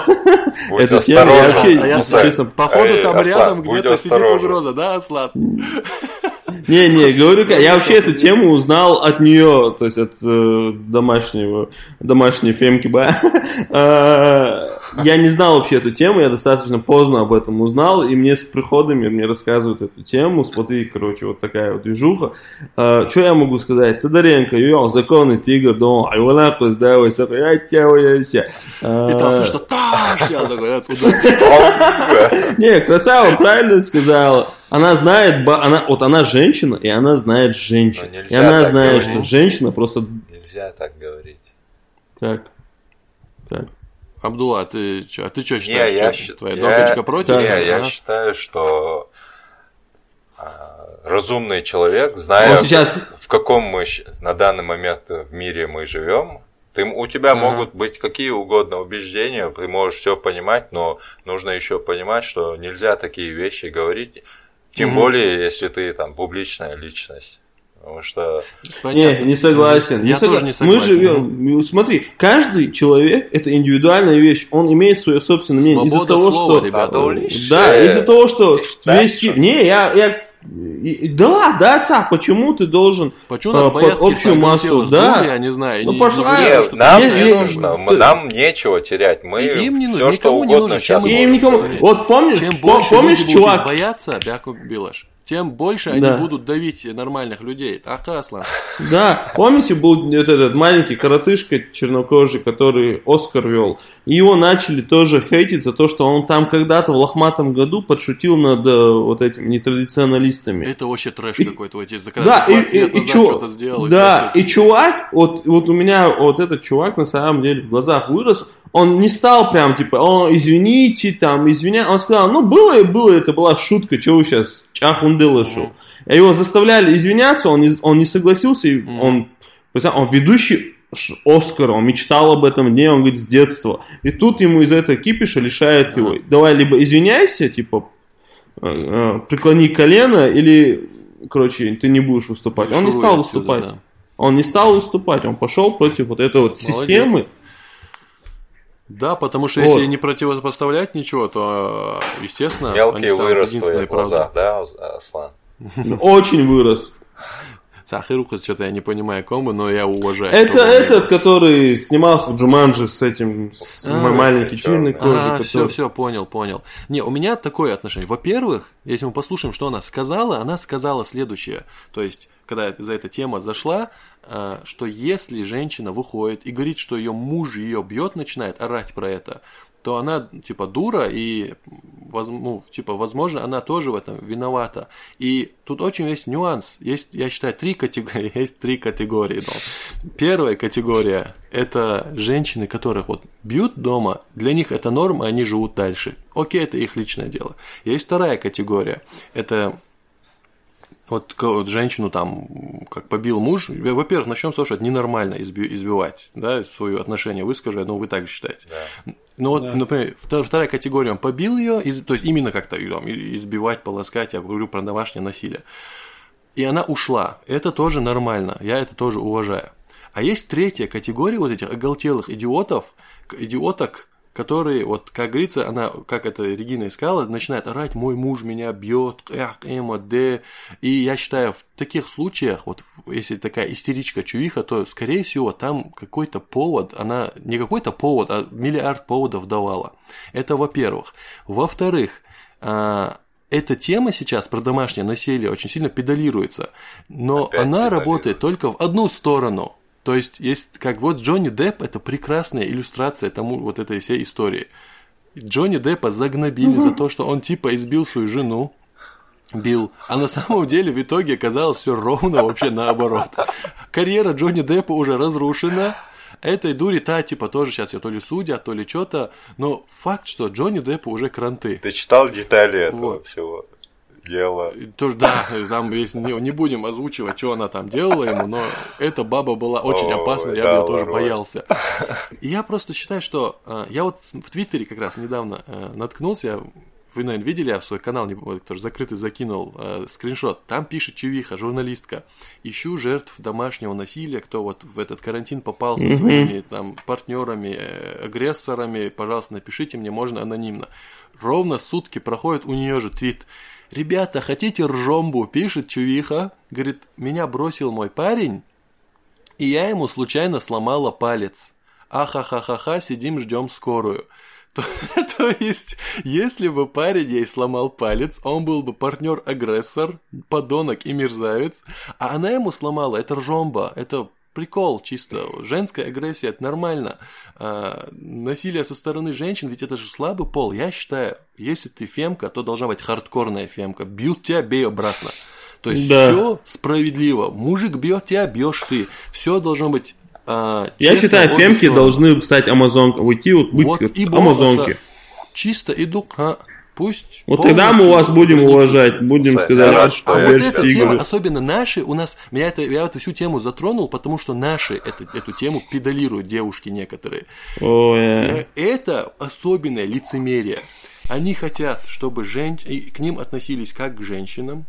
эту тему я вообще, я, честно, походу там рядом где-то сидит угроза, да, Аслан? Не-не, говорю, я вообще эту тему узнал от нее, то есть от э, домашнего, домашней фемки, Я не знал вообще эту тему, я достаточно поздно об этом узнал, и мне с приходами мне рассказывают эту тему, смотри, короче, вот такая вот движуха. Э, что я могу сказать? Тодоренко, йо, законный тигр, дом, а его нахуй сдавай, я тебя. И там что таш, я такой, откуда? Не, красава правильно сказала она знает, она, вот она женщина, и она знает женщин. И она знает, что женщина просто... Нельзя так говорить. Как? Как? Абдулла, а ты что, а ты что считаешь? Не, я считаю, твоя я, дочка против? Не, я а? считаю, что а, разумный человек, зная, сейчас... в каком мы на данный момент в мире мы живем, ты, у тебя ага. могут быть какие угодно убеждения, ты можешь все понимать, но нужно еще понимать, что нельзя такие вещи говорить тем угу. более, если ты там публичная личность. Потому что... Понятно. Не, не согласен. Я не тоже не согласен. Мы живем... Смотри, каждый человек – это индивидуальная вещь. Он имеет свое собственное мнение. Из-за того, слова, что... Ребята. Да, из-за того, что весь... Не, я, я да, да, отца, почему ты должен почему надо под общую массу, да, я не знаю, ну не, пошла, не, что нам не, не нужно, ты... нам нечего терять, мы им не все, что угодно не нужно, сейчас им никому, вот помнишь, чем больше помнишь, чувак, бояться, бяку билаш тем больше они да. будут давить нормальных людей. Так, Аслан. Да, помните, был этот, этот маленький коротышка чернокожий, который Оскар вел, и его начали тоже хейтить за то, что он там когда-то в лохматом году подшутил над э, вот этими нетрадиционалистами. Это вообще трэш и, какой-то, вот здесь Да, и, и, и, чу... сделал, да, и, и чувак, вот, вот у меня вот этот чувак на самом деле в глазах вырос, он не стал прям типа, о, извините, там, извиня, он сказал, ну, было и было, это была шутка, что вы сейчас чахундылышу. Mm-hmm. Его заставляли извиняться, он не, он не согласился, mm-hmm. он, он ведущий Оскар, он мечтал об этом дне, он говорит, с детства. И тут ему из этого кипиша лишают mm-hmm. его. Давай либо извиняйся, типа, э, э, преклони колено, или, короче, ты не будешь выступать. Он не стал выступать. да. Он не стал выступать, он пошел против вот этой вот Молодец. системы. Да, потому что вот. если не противопоставлять ничего, то, естественно, Мелкий они вырос в твоих глазах, да, Аслан? Очень вырос. Сахирухас, что-то я не понимаю комбо, но я уважаю. Это этот, который снимался в Джуманджи с этим с а, маленький черный кожей. А, который... все, все, понял, понял. Не, у меня такое отношение. Во-первых, если мы послушаем, что она сказала, она сказала следующее. То есть, когда за эта тема зашла, что если женщина выходит и говорит, что ее муж ее бьет, начинает орать про это, то она типа дура и ну, типа возможно она тоже в этом виновата. И тут очень есть нюанс. Есть я считаю три категории есть три категории да. первая категория это женщины которых вот бьют дома для них это норма они живут дальше. Окей это их личное дело. Есть вторая категория это вот, вот женщину там, как побил муж, во-первых, начнем с того, что это ненормально изби- избивать, да, свое отношение выскажу, я думаю, вы так считаете. Да. Ну вот, да. например, вторая категория, он побил ее, из, то есть именно как-то там, избивать, полоскать, я говорю про домашнее насилие. И она ушла. Это тоже нормально, я это тоже уважаю. А есть третья категория вот этих оголтелых идиотов, идиоток, которые, вот, как говорится, она, как это Регина искала, начинает орать, мой муж меня бьет, эх, эмо, д. И я считаю, в таких случаях, вот, если такая истеричка чувиха, то, скорее всего, там какой-то повод, она, не какой-то повод, а миллиард поводов давала. Это во-первых. Во-вторых, а, эта тема сейчас про домашнее насилие очень сильно педалируется, но Опять она работает только в одну сторону – то есть, есть как вот Джонни Депп это прекрасная иллюстрация тому вот этой всей истории. Джонни Деппа загнобили за то, что он типа избил свою жену, бил, а на самом деле в итоге оказалось все ровно вообще наоборот. Карьера Джонни Деппа уже разрушена, этой дури та, типа, тоже сейчас ее то ли судят, то ли что-то, но факт, что Джонни Деппа уже кранты. Ты читал детали этого вот. всего? Делала. Тоже, да, там если не, не будем озвучивать, что она там делала ему, но эта баба была очень О, опасна, я да, ее тоже боялся. И я просто считаю, что э, я вот в Твиттере как раз недавно э, наткнулся, вы, наверное, видели, я в свой канал, который закрытый, закинул э, скриншот. Там пишет Чувиха, журналистка. Ищу жертв домашнего насилия, кто вот в этот карантин попал со своими там партнерами, э, агрессорами. Пожалуйста, напишите мне, можно анонимно. Ровно сутки проходит у нее же твит. Ребята, хотите ржомбу? Пишет Чувиха. Говорит, меня бросил мой парень, и я ему случайно сломала палец. Ахахахаха, сидим, ждем скорую. То, то есть, если бы парень ей сломал палец, он был бы партнер-агрессор, подонок и мерзавец, а она ему сломала, это ржомба, это прикол чисто. Женская агрессия это нормально. А, насилие со стороны женщин, ведь это же слабый пол. Я считаю, если ты фемка, то должна быть хардкорная фемка. Бьют тебя, бей обратно. То есть да. все справедливо. Мужик бьет тебя, бьешь ты. Все должно быть а, Я считаю, фемки должны стать амазонкой, уйти, вот, быть вот, и амазонки. Чисто иду а, Пусть вот тогда мы вас будем уважать, будем Кстати, сказать, рад, что а вот эта тема, особенно наши, у нас, меня это, я эту всю тему затронул, потому что наши эту, эту тему педалируют девушки некоторые. Oh, yeah. Это особенное лицемерие. Они хотят, чтобы жен... к ним относились как к женщинам,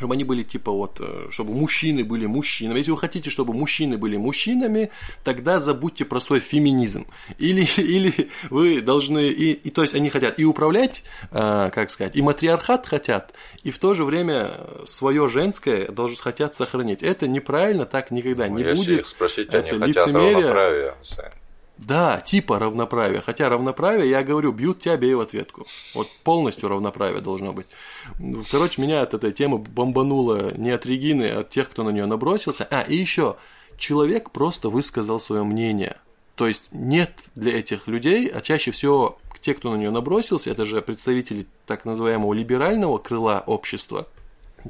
чтобы они были типа вот, э, чтобы мужчины были мужчинами. Если вы хотите, чтобы мужчины были мужчинами, тогда забудьте про свой феминизм. Или, или вы должны, и, и то есть они хотят и управлять, э, как сказать, и матриархат хотят, и в то же время свое женское должны хотят сохранить. Это неправильно, так никогда не Если будет. Их спросить, это они лицемерие. хотят да, типа равноправия. Хотя равноправие, я говорю, бьют тебя, бей в ответку. Вот полностью равноправие должно быть. Короче, меня от этой темы бомбануло не от Регины, а от тех, кто на нее набросился. А, и еще, человек просто высказал свое мнение. То есть нет для этих людей, а чаще всего те, кто на нее набросился, это же представители так называемого либерального крыла общества –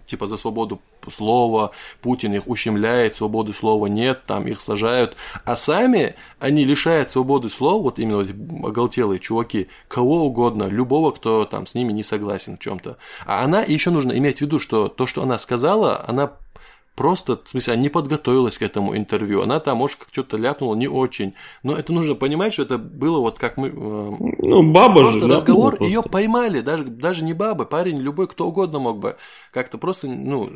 типа за свободу слова, Путин их ущемляет, свободы слова нет, там их сажают, а сами они лишают свободы слова, вот именно эти оголтелые чуваки, кого угодно, любого, кто там с ними не согласен в чем-то. А она, еще нужно иметь в виду, что то, что она сказала, она просто, в смысле, она не подготовилась к этому интервью. Она там, может, что-то ляпнула не очень. Но это нужно понимать, что это было вот как мы... Э, ну, баба просто же, разговор, ее поймали. Даже, даже не баба, парень, любой, кто угодно мог бы как-то просто, ну,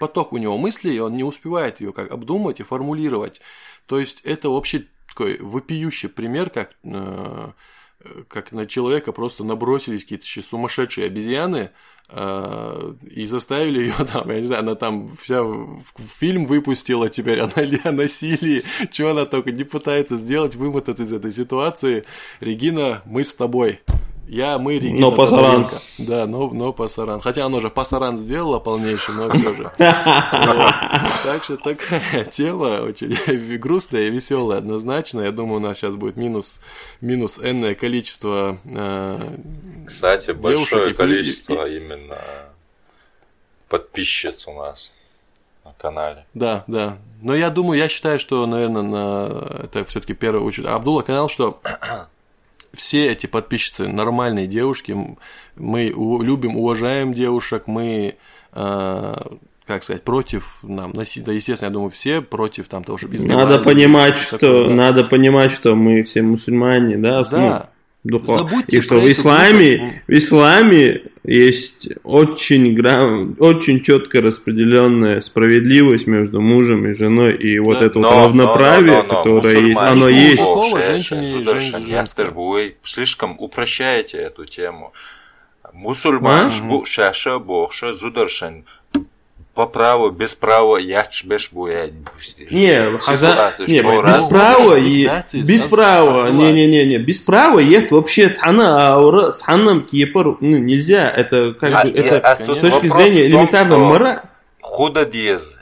поток у него мыслей, он не успевает ее как обдумать и формулировать. То есть это вообще такой вопиющий пример, как э, как на человека просто набросились какие-то сумасшедшие обезьяны, а, и заставили ее там, я не знаю, она там вся фильм выпустила теперь о, о насилии, что она только не пытается сделать, вымотаться из этой ситуации. Регина, мы с тобой. Я, мы, Регина Но пасаран. Да, но, но пасаран. Хотя оно же пасаран сделала полнейший, но все же. Так что такая тема очень грустная и веселая однозначно. Я думаю, у нас сейчас будет минус, минус энное количество э, Кстати, большое количество именно подписчиц у нас на канале. Да, да. Но я думаю, я считаю, что, наверное, на это все-таки первый учит. Абдулла канал, что все эти подписчицы нормальные девушки, мы любим, уважаем девушек, мы, э, как сказать, против нам, да, естественно, я думаю, все против там того, чтобы Надо понимать, что, такое, да. надо понимать, что мы все мусульмане, да, да. Забудьте и что в исламе, в исламе есть очень, очень четко распределенная справедливость между мужем и женой, и вот да. это но, вот равноправие, но, но, но, которое есть, оно есть. Вы слишком упрощаете эту тему. Мусульман, шаша, бохша, зударшан по праву, без права, я без буя. Не, хаза, не, без права, и, без права, не, не, не, не, без права, есть вообще цана аура, цанам кипр, ну, нельзя, это как а, бы, это а, с точки зрения элементарного мора. Худа диез,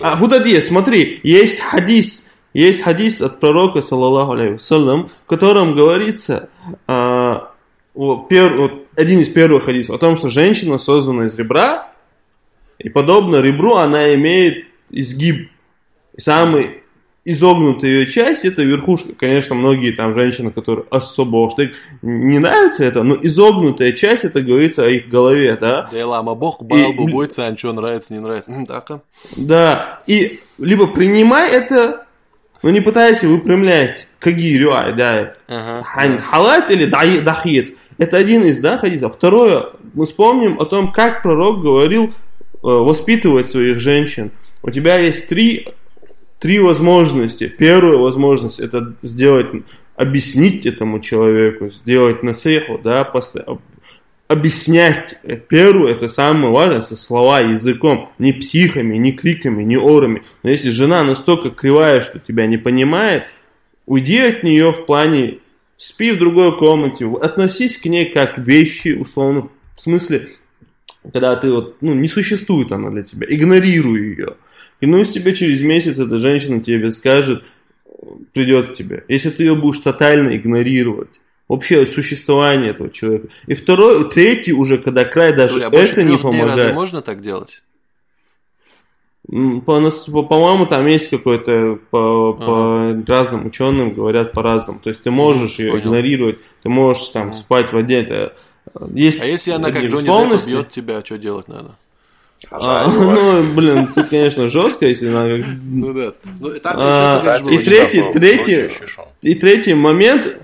А худа диез, смотри, есть хадис, есть хадис от пророка, саллаллаху алейхи в котором говорится, а, пер, вот, один из первых хадисов о том, что женщина создана из ребра, и подобно ребру она имеет изгиб. И самый изогнутая ее часть, это верхушка. Конечно, многие там женщины, которые особо что не нравится это, но изогнутая часть, это говорится о их голове, да. Да, лама бог, балбу, бойца, а что нравится, не нравится. Так, Да, и либо принимай это, но не пытайся выпрямлять кагирю, да, ага. халат или дахиец. Это один из да, хадисов. Второе, мы вспомним о том, как пророк говорил э, воспитывать своих женщин. У тебя есть три три возможности. Первая возможность это сделать, объяснить этому человеку, сделать насеху, да, постоянно объяснять. Первое, это самое важное, это слова языком, не психами, не криками, не орами. Но если жена настолько кривая, что тебя не понимает, уйди от нее в плане спи в другой комнате, относись к ней как вещи, условно, в смысле, когда ты вот, ну, не существует она для тебя, игнорируй ее. Клянусь тебе, через месяц эта женщина тебе скажет, придет к тебе. Если ты ее будешь тотально игнорировать, вообще существование этого человека. И второй, третий уже, когда край даже Юля, а это не помогает. Разве можно так делать? По, по-моему, там есть какой-то по, по разным ученым говорят по-разному. То есть ты можешь ее Понял. игнорировать, ты можешь там спать в одежде. Есть а если она как Джонни Депп бьет тебя, что делать надо? А, ну, блин, тут, конечно, жестко, если надо. Ну да. Ну, а, и третий, третий, и третий момент.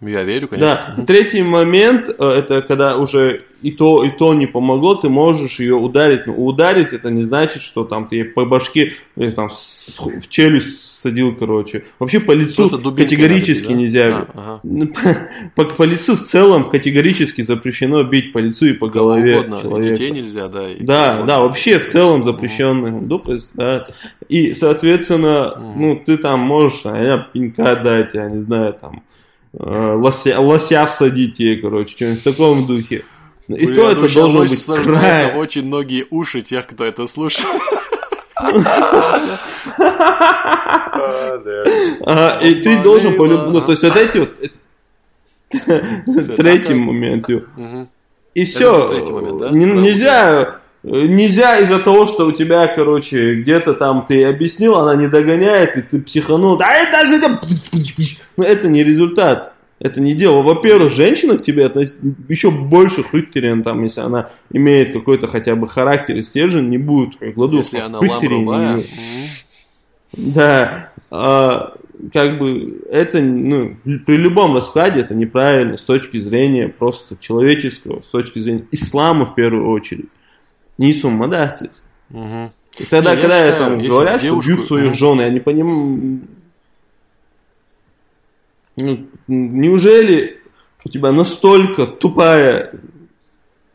Я верю, конечно. Да, третий момент, э, это когда уже и то, и то не помогло, ты можешь ее ударить. Но ударить это не значит, что там ты по башке, э, там, в челюсть садил, короче. Вообще по лицу категорически бить, да? нельзя. А, ага. по, по лицу в целом категорически запрещено бить по лицу и по голове угодно. человека. детей нельзя, да. да, да, вообще в целом запрещенный угу. дупость, да. И, соответственно, угу. ну, ты там можешь, а я пинка дать, я не знаю, там, лося, лося всадить ей, короче, что-нибудь в таком духе. И Блин, то это должен быть край. очень многие уши тех, кто это слушает. И ты должен полюбить, ну то есть вот эти вот третий момент. И все, нельзя Нельзя из-за того, что у тебя, короче, где-то там ты объяснил, она не догоняет, и ты психанул. Да это же... Ну, это не результат. Это не дело. Во-первых, женщина к тебе относится еще больше хрюктерин, там, если она имеет какой-то хотя бы характер и стержень, не будет кладу. Если она ламрубая. Да. А, как бы это, ну, при любом раскладе это неправильно с точки зрения просто человеческого, с точки зрения ислама в первую очередь. Не суммадацис. Угу. И тогда, не, когда я, считаю, там говорят, девушку... что бьют своих жен, я не понимаю, ну, неужели у тебя настолько тупая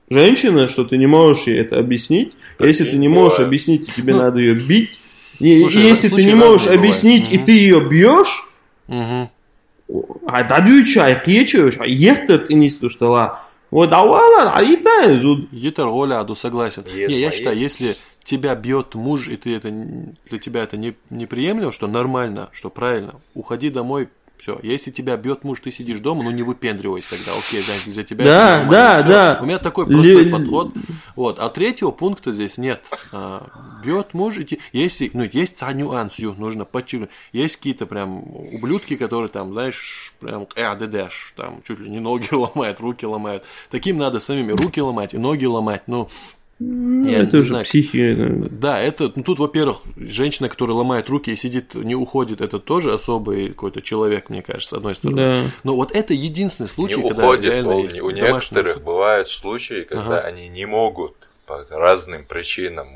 женщина, что ты не можешь ей это объяснить? Так если ты не можешь бывает. объяснить, тебе ну, надо ее бить. И, слушай, если ты не можешь объяснить, бывает. и ты ее бьешь, а дадюча, кечешь, а ехтет и не слушала. Вот, а ладно, а и та Етер Оля, аду согласен. Не, я считаю, если тебя бьет муж, и ты это для тебя это не, неприемлемо, что нормально, что правильно, уходи домой, все. Если тебя бьет муж, ты сидишь дома, ну не выпендривайся тогда. Окей, да, за тебя. Да, да, все. да. У меня такой простой Л... подход. Вот. А третьего пункта здесь нет. А, бьет муж, и если, ну, есть нюансю, нужно подчеркнуть. Есть какие-то прям ублюдки, которые там, знаешь, прям э, там чуть ли не ноги ломают, руки ломают. Таким надо самими руки ломать и ноги ломать. Ну, ну, я это уже знаю. психия. Да, это, ну тут, во-первых, женщина, которая ломает руки и сидит, не уходит, это тоже особый какой-то человек, мне кажется, с одной стороны. Да. Но вот это единственный случай, не когда уходит, реально есть у некоторых бывают случаи, когда ага. они не могут по разным причинам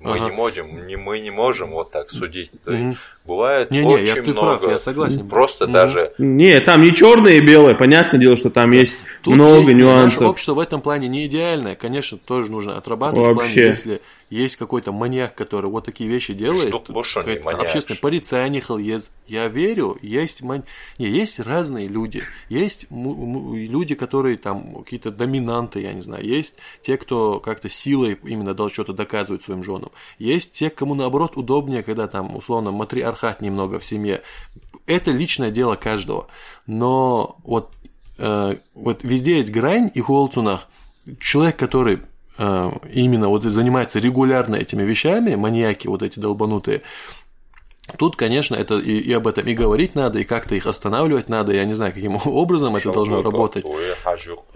мы ага. не можем не, мы не можем вот так судить то есть. Бывает не, не, очень я, много. прав, я согласен. Просто угу. даже не там не черное и белое понятное дело что там есть Тут много есть, нюансов. наше общество в этом плане не идеальное. Конечно тоже нужно отрабатывать Вообще. в плане если есть какой-то маньяк, который вот такие вещи делает, общественный порицание халез. Я верю, есть ман... не, есть разные люди, есть люди, которые там какие-то доминанты, я не знаю, есть те, кто как-то силой именно дал что-то доказывать своим женам, есть те, кому наоборот удобнее, когда там условно матриархат немного в семье. Это личное дело каждого, но вот э, вот везде есть грань и холцунах. Человек, который Э, именно вот занимается регулярно этими вещами, маньяки вот эти долбанутые, Тут, конечно, это и, и об этом и говорить надо, и как-то их останавливать надо. Я не знаю, каким образом это должно работать.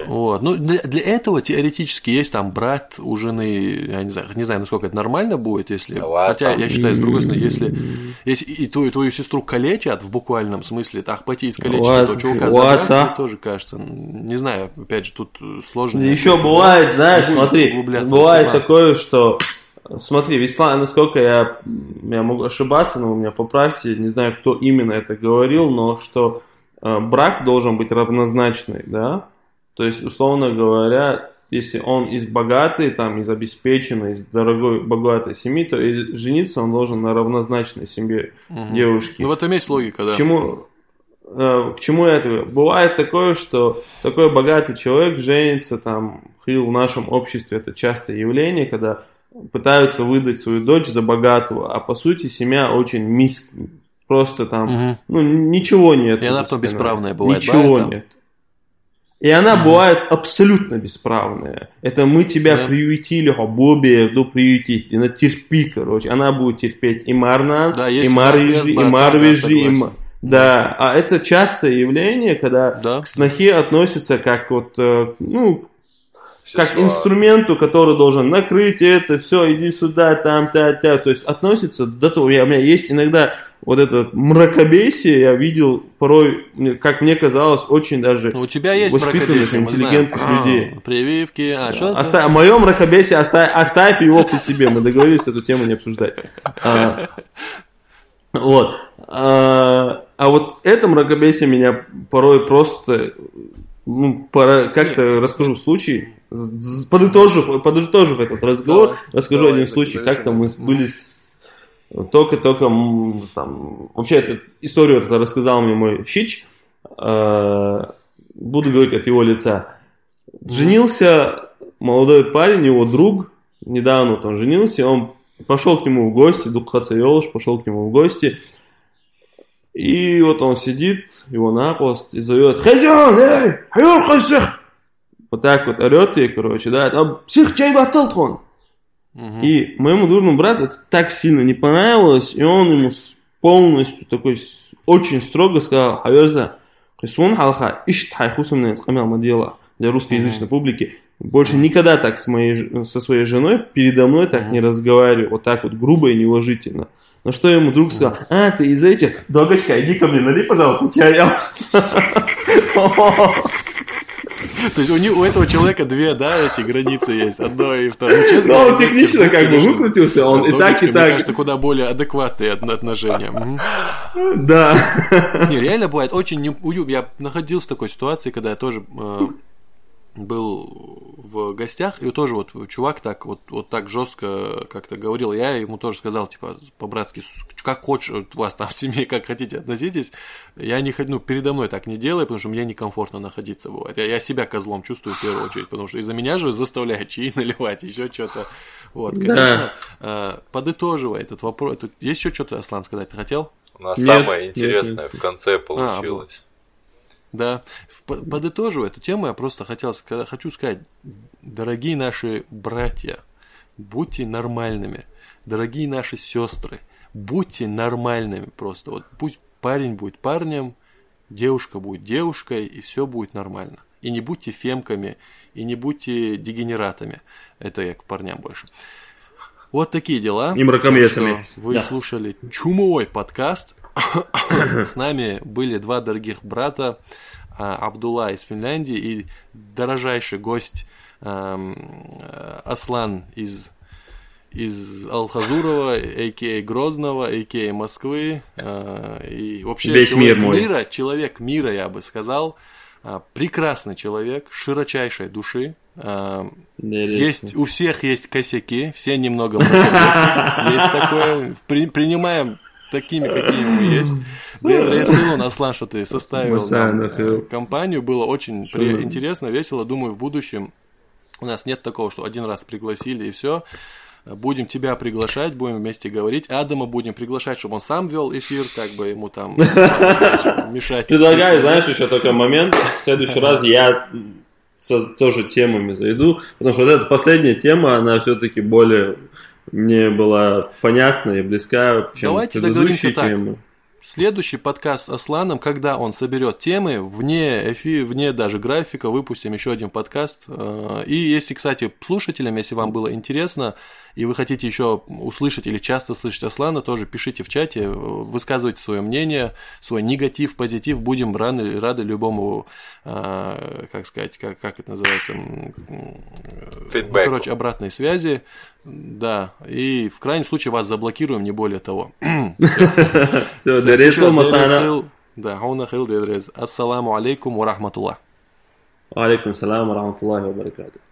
Вот. Ну, для, для этого теоретически есть там брат у жены, я не знаю, не знаю, насколько это нормально будет, если. Хотя я считаю, с другой стороны, если, если и твою, твою сестру калечат в буквальном смысле, так пойти искалечить, то чувака забрать, мне тоже кажется. Не знаю, опять же, тут сложно. Еще бывает, знаешь, смотри, бывает такое, что Смотри, в исламе, насколько я, я могу ошибаться, но у меня по практике, не знаю, кто именно это говорил, но что э, брак должен быть равнозначный, да? То есть, условно говоря, если он из богатой, там, из обеспеченной, из дорогой, богатой семьи, то и жениться он должен на равнозначной семье угу. девушки. Ну, в этом есть логика, да. К чему, э, к чему это? Бывает такое, что такой богатый человек женится, там, в нашем обществе это частое явление, когда пытаются выдать свою дочь за богатого, а по сути семья очень миск, просто там, угу. ну ничего нет. И она потом бесправная бывает. Ничего бывает, нет. И она угу. бывает абсолютно бесправная. Это мы тебя да. приютили, а Бобби ну приютить, она терпи, короче. Она будет терпеть и Марнан, да, и Марвижи, и Марвижи, и Мар... Да, а это частое явление, когда да. к снохе относятся как вот, э, ну, как инструменту, который должен накрыть это, все, иди сюда, там, та, та. То есть относится до того, я, у меня есть иногда вот это мракобесие, я видел порой, как мне казалось, очень даже ну, у тебя есть воспитанных, интеллигентных людей. А, прививки, а да. что Оставь, Мое мракобесие, оставь, оставь его по себе, мы договорились эту тему не обсуждать. А, вот. А, а вот это мракобесие меня порой просто ну, пора, как-то расскажу случай, подытожив, подытожив этот разговор, давай, расскажу давай, один случай, как-то мы были с... только-только там, вообще эту историю это рассказал мне мой щич, э, буду говорить от его лица. Женился молодой парень, его друг, недавно он женился, он пошел к нему в гости, Дукхаца Йолш пошел к нему в гости, и вот он сидит, его напост, и зовет, Хазян, эй, хайор хасих! вот так вот орет и, короче, да, там псих чай баталтхон. И моему дурному брату это так сильно не понравилось, и он ему полностью такой очень строго сказал, Хаверза, Хисун халха, ишт хайхусамна дела для русскоязычной публики. Больше никогда так с моей, со своей женой передо мной так не разговаривай, вот так вот грубо и неуважительно. Но что ему друг сказал? А, ты из этих? Догочка, иди ко мне, налей, пожалуйста, чая. То есть у, него, у этого человека две, да, эти границы есть, одно и второе. Ну, ну он технично как бы выкрутился, он и так, и так. Мне кажется, куда более адекватные отношения. Да. Не, реально бывает очень неуютно. Я находился в такой ситуации, когда я тоже э, был в гостях, и тоже вот чувак так вот, вот так жестко как-то говорил. Я ему тоже сказал, типа, по-братски, как хочешь, у вас там в семье, как хотите, относитесь. Я не хочу, ну, передо мной так не делай, потому что мне некомфортно находиться бывает. Я, я себя козлом чувствую в первую очередь, потому что из-за меня же заставляют чаи наливать, еще что-то. Вот, конечно, да. э, подытоживая этот вопрос. Тут есть еще что-то, Аслан, сказать ты хотел? У нас нет, самое интересное нет, нет. в конце получилось. А, да. Подытоживая эту тему, я просто хотел, хочу сказать, дорогие наши братья, будьте нормальными. Дорогие наши сестры, будьте нормальными просто. Вот пусть парень будет парнем, девушка будет девушкой, и все будет нормально. И не будьте фемками, и не будьте дегенератами. Это я к парням больше. Вот такие дела. И мракомесами. Вы да. слушали чумовой подкаст. С нами были два дорогих брата, а, Абдулла из Финляндии и дорожайший гость Аслан из из Алхазурова, а.к.а. Грозного, а.к.а. Москвы. А, и вообще Весь человек мир мой. мира, человек мира, я бы сказал. Прекрасный человек, широчайшей души. Есть, у всех есть косяки, все немного есть такое. Принимаем такими, какими мы есть. Я сказал, Аслан, что ты составил э, компанию. Было очень интересно, весело. Думаю, в будущем у нас нет такого, что один раз пригласили и все. Будем тебя приглашать, будем вместе говорить. Адама будем приглашать, чтобы он сам вел эфир, как бы ему там мешать. Предлагаю, знаешь, еще такой момент. В следующий раз я с тоже темами зайду, потому что вот эта последняя тема, она все-таки более мне была понятна и близка, чем Давайте так. Темы. Следующий подкаст с Асланом, когда он соберет темы, вне эфи, вне даже графика, выпустим еще один подкаст. Э, и если, кстати, слушателям, если вам было интересно, и вы хотите еще услышать или часто слышать Аслана, тоже пишите в чате, э, высказывайте свое мнение, свой негатив, позитив. Будем рады, рады любому, э, как сказать, как, как это называется, э, Фидбэку. Короче, обратной связи. Да, и в крайнем случае вас заблокируем, не более того. Все, дересл масана. Да, он хил дерез. Ассаламу алейкум ва рахматуллах. Алейкум салам ва рахматуллахи ва баракатух.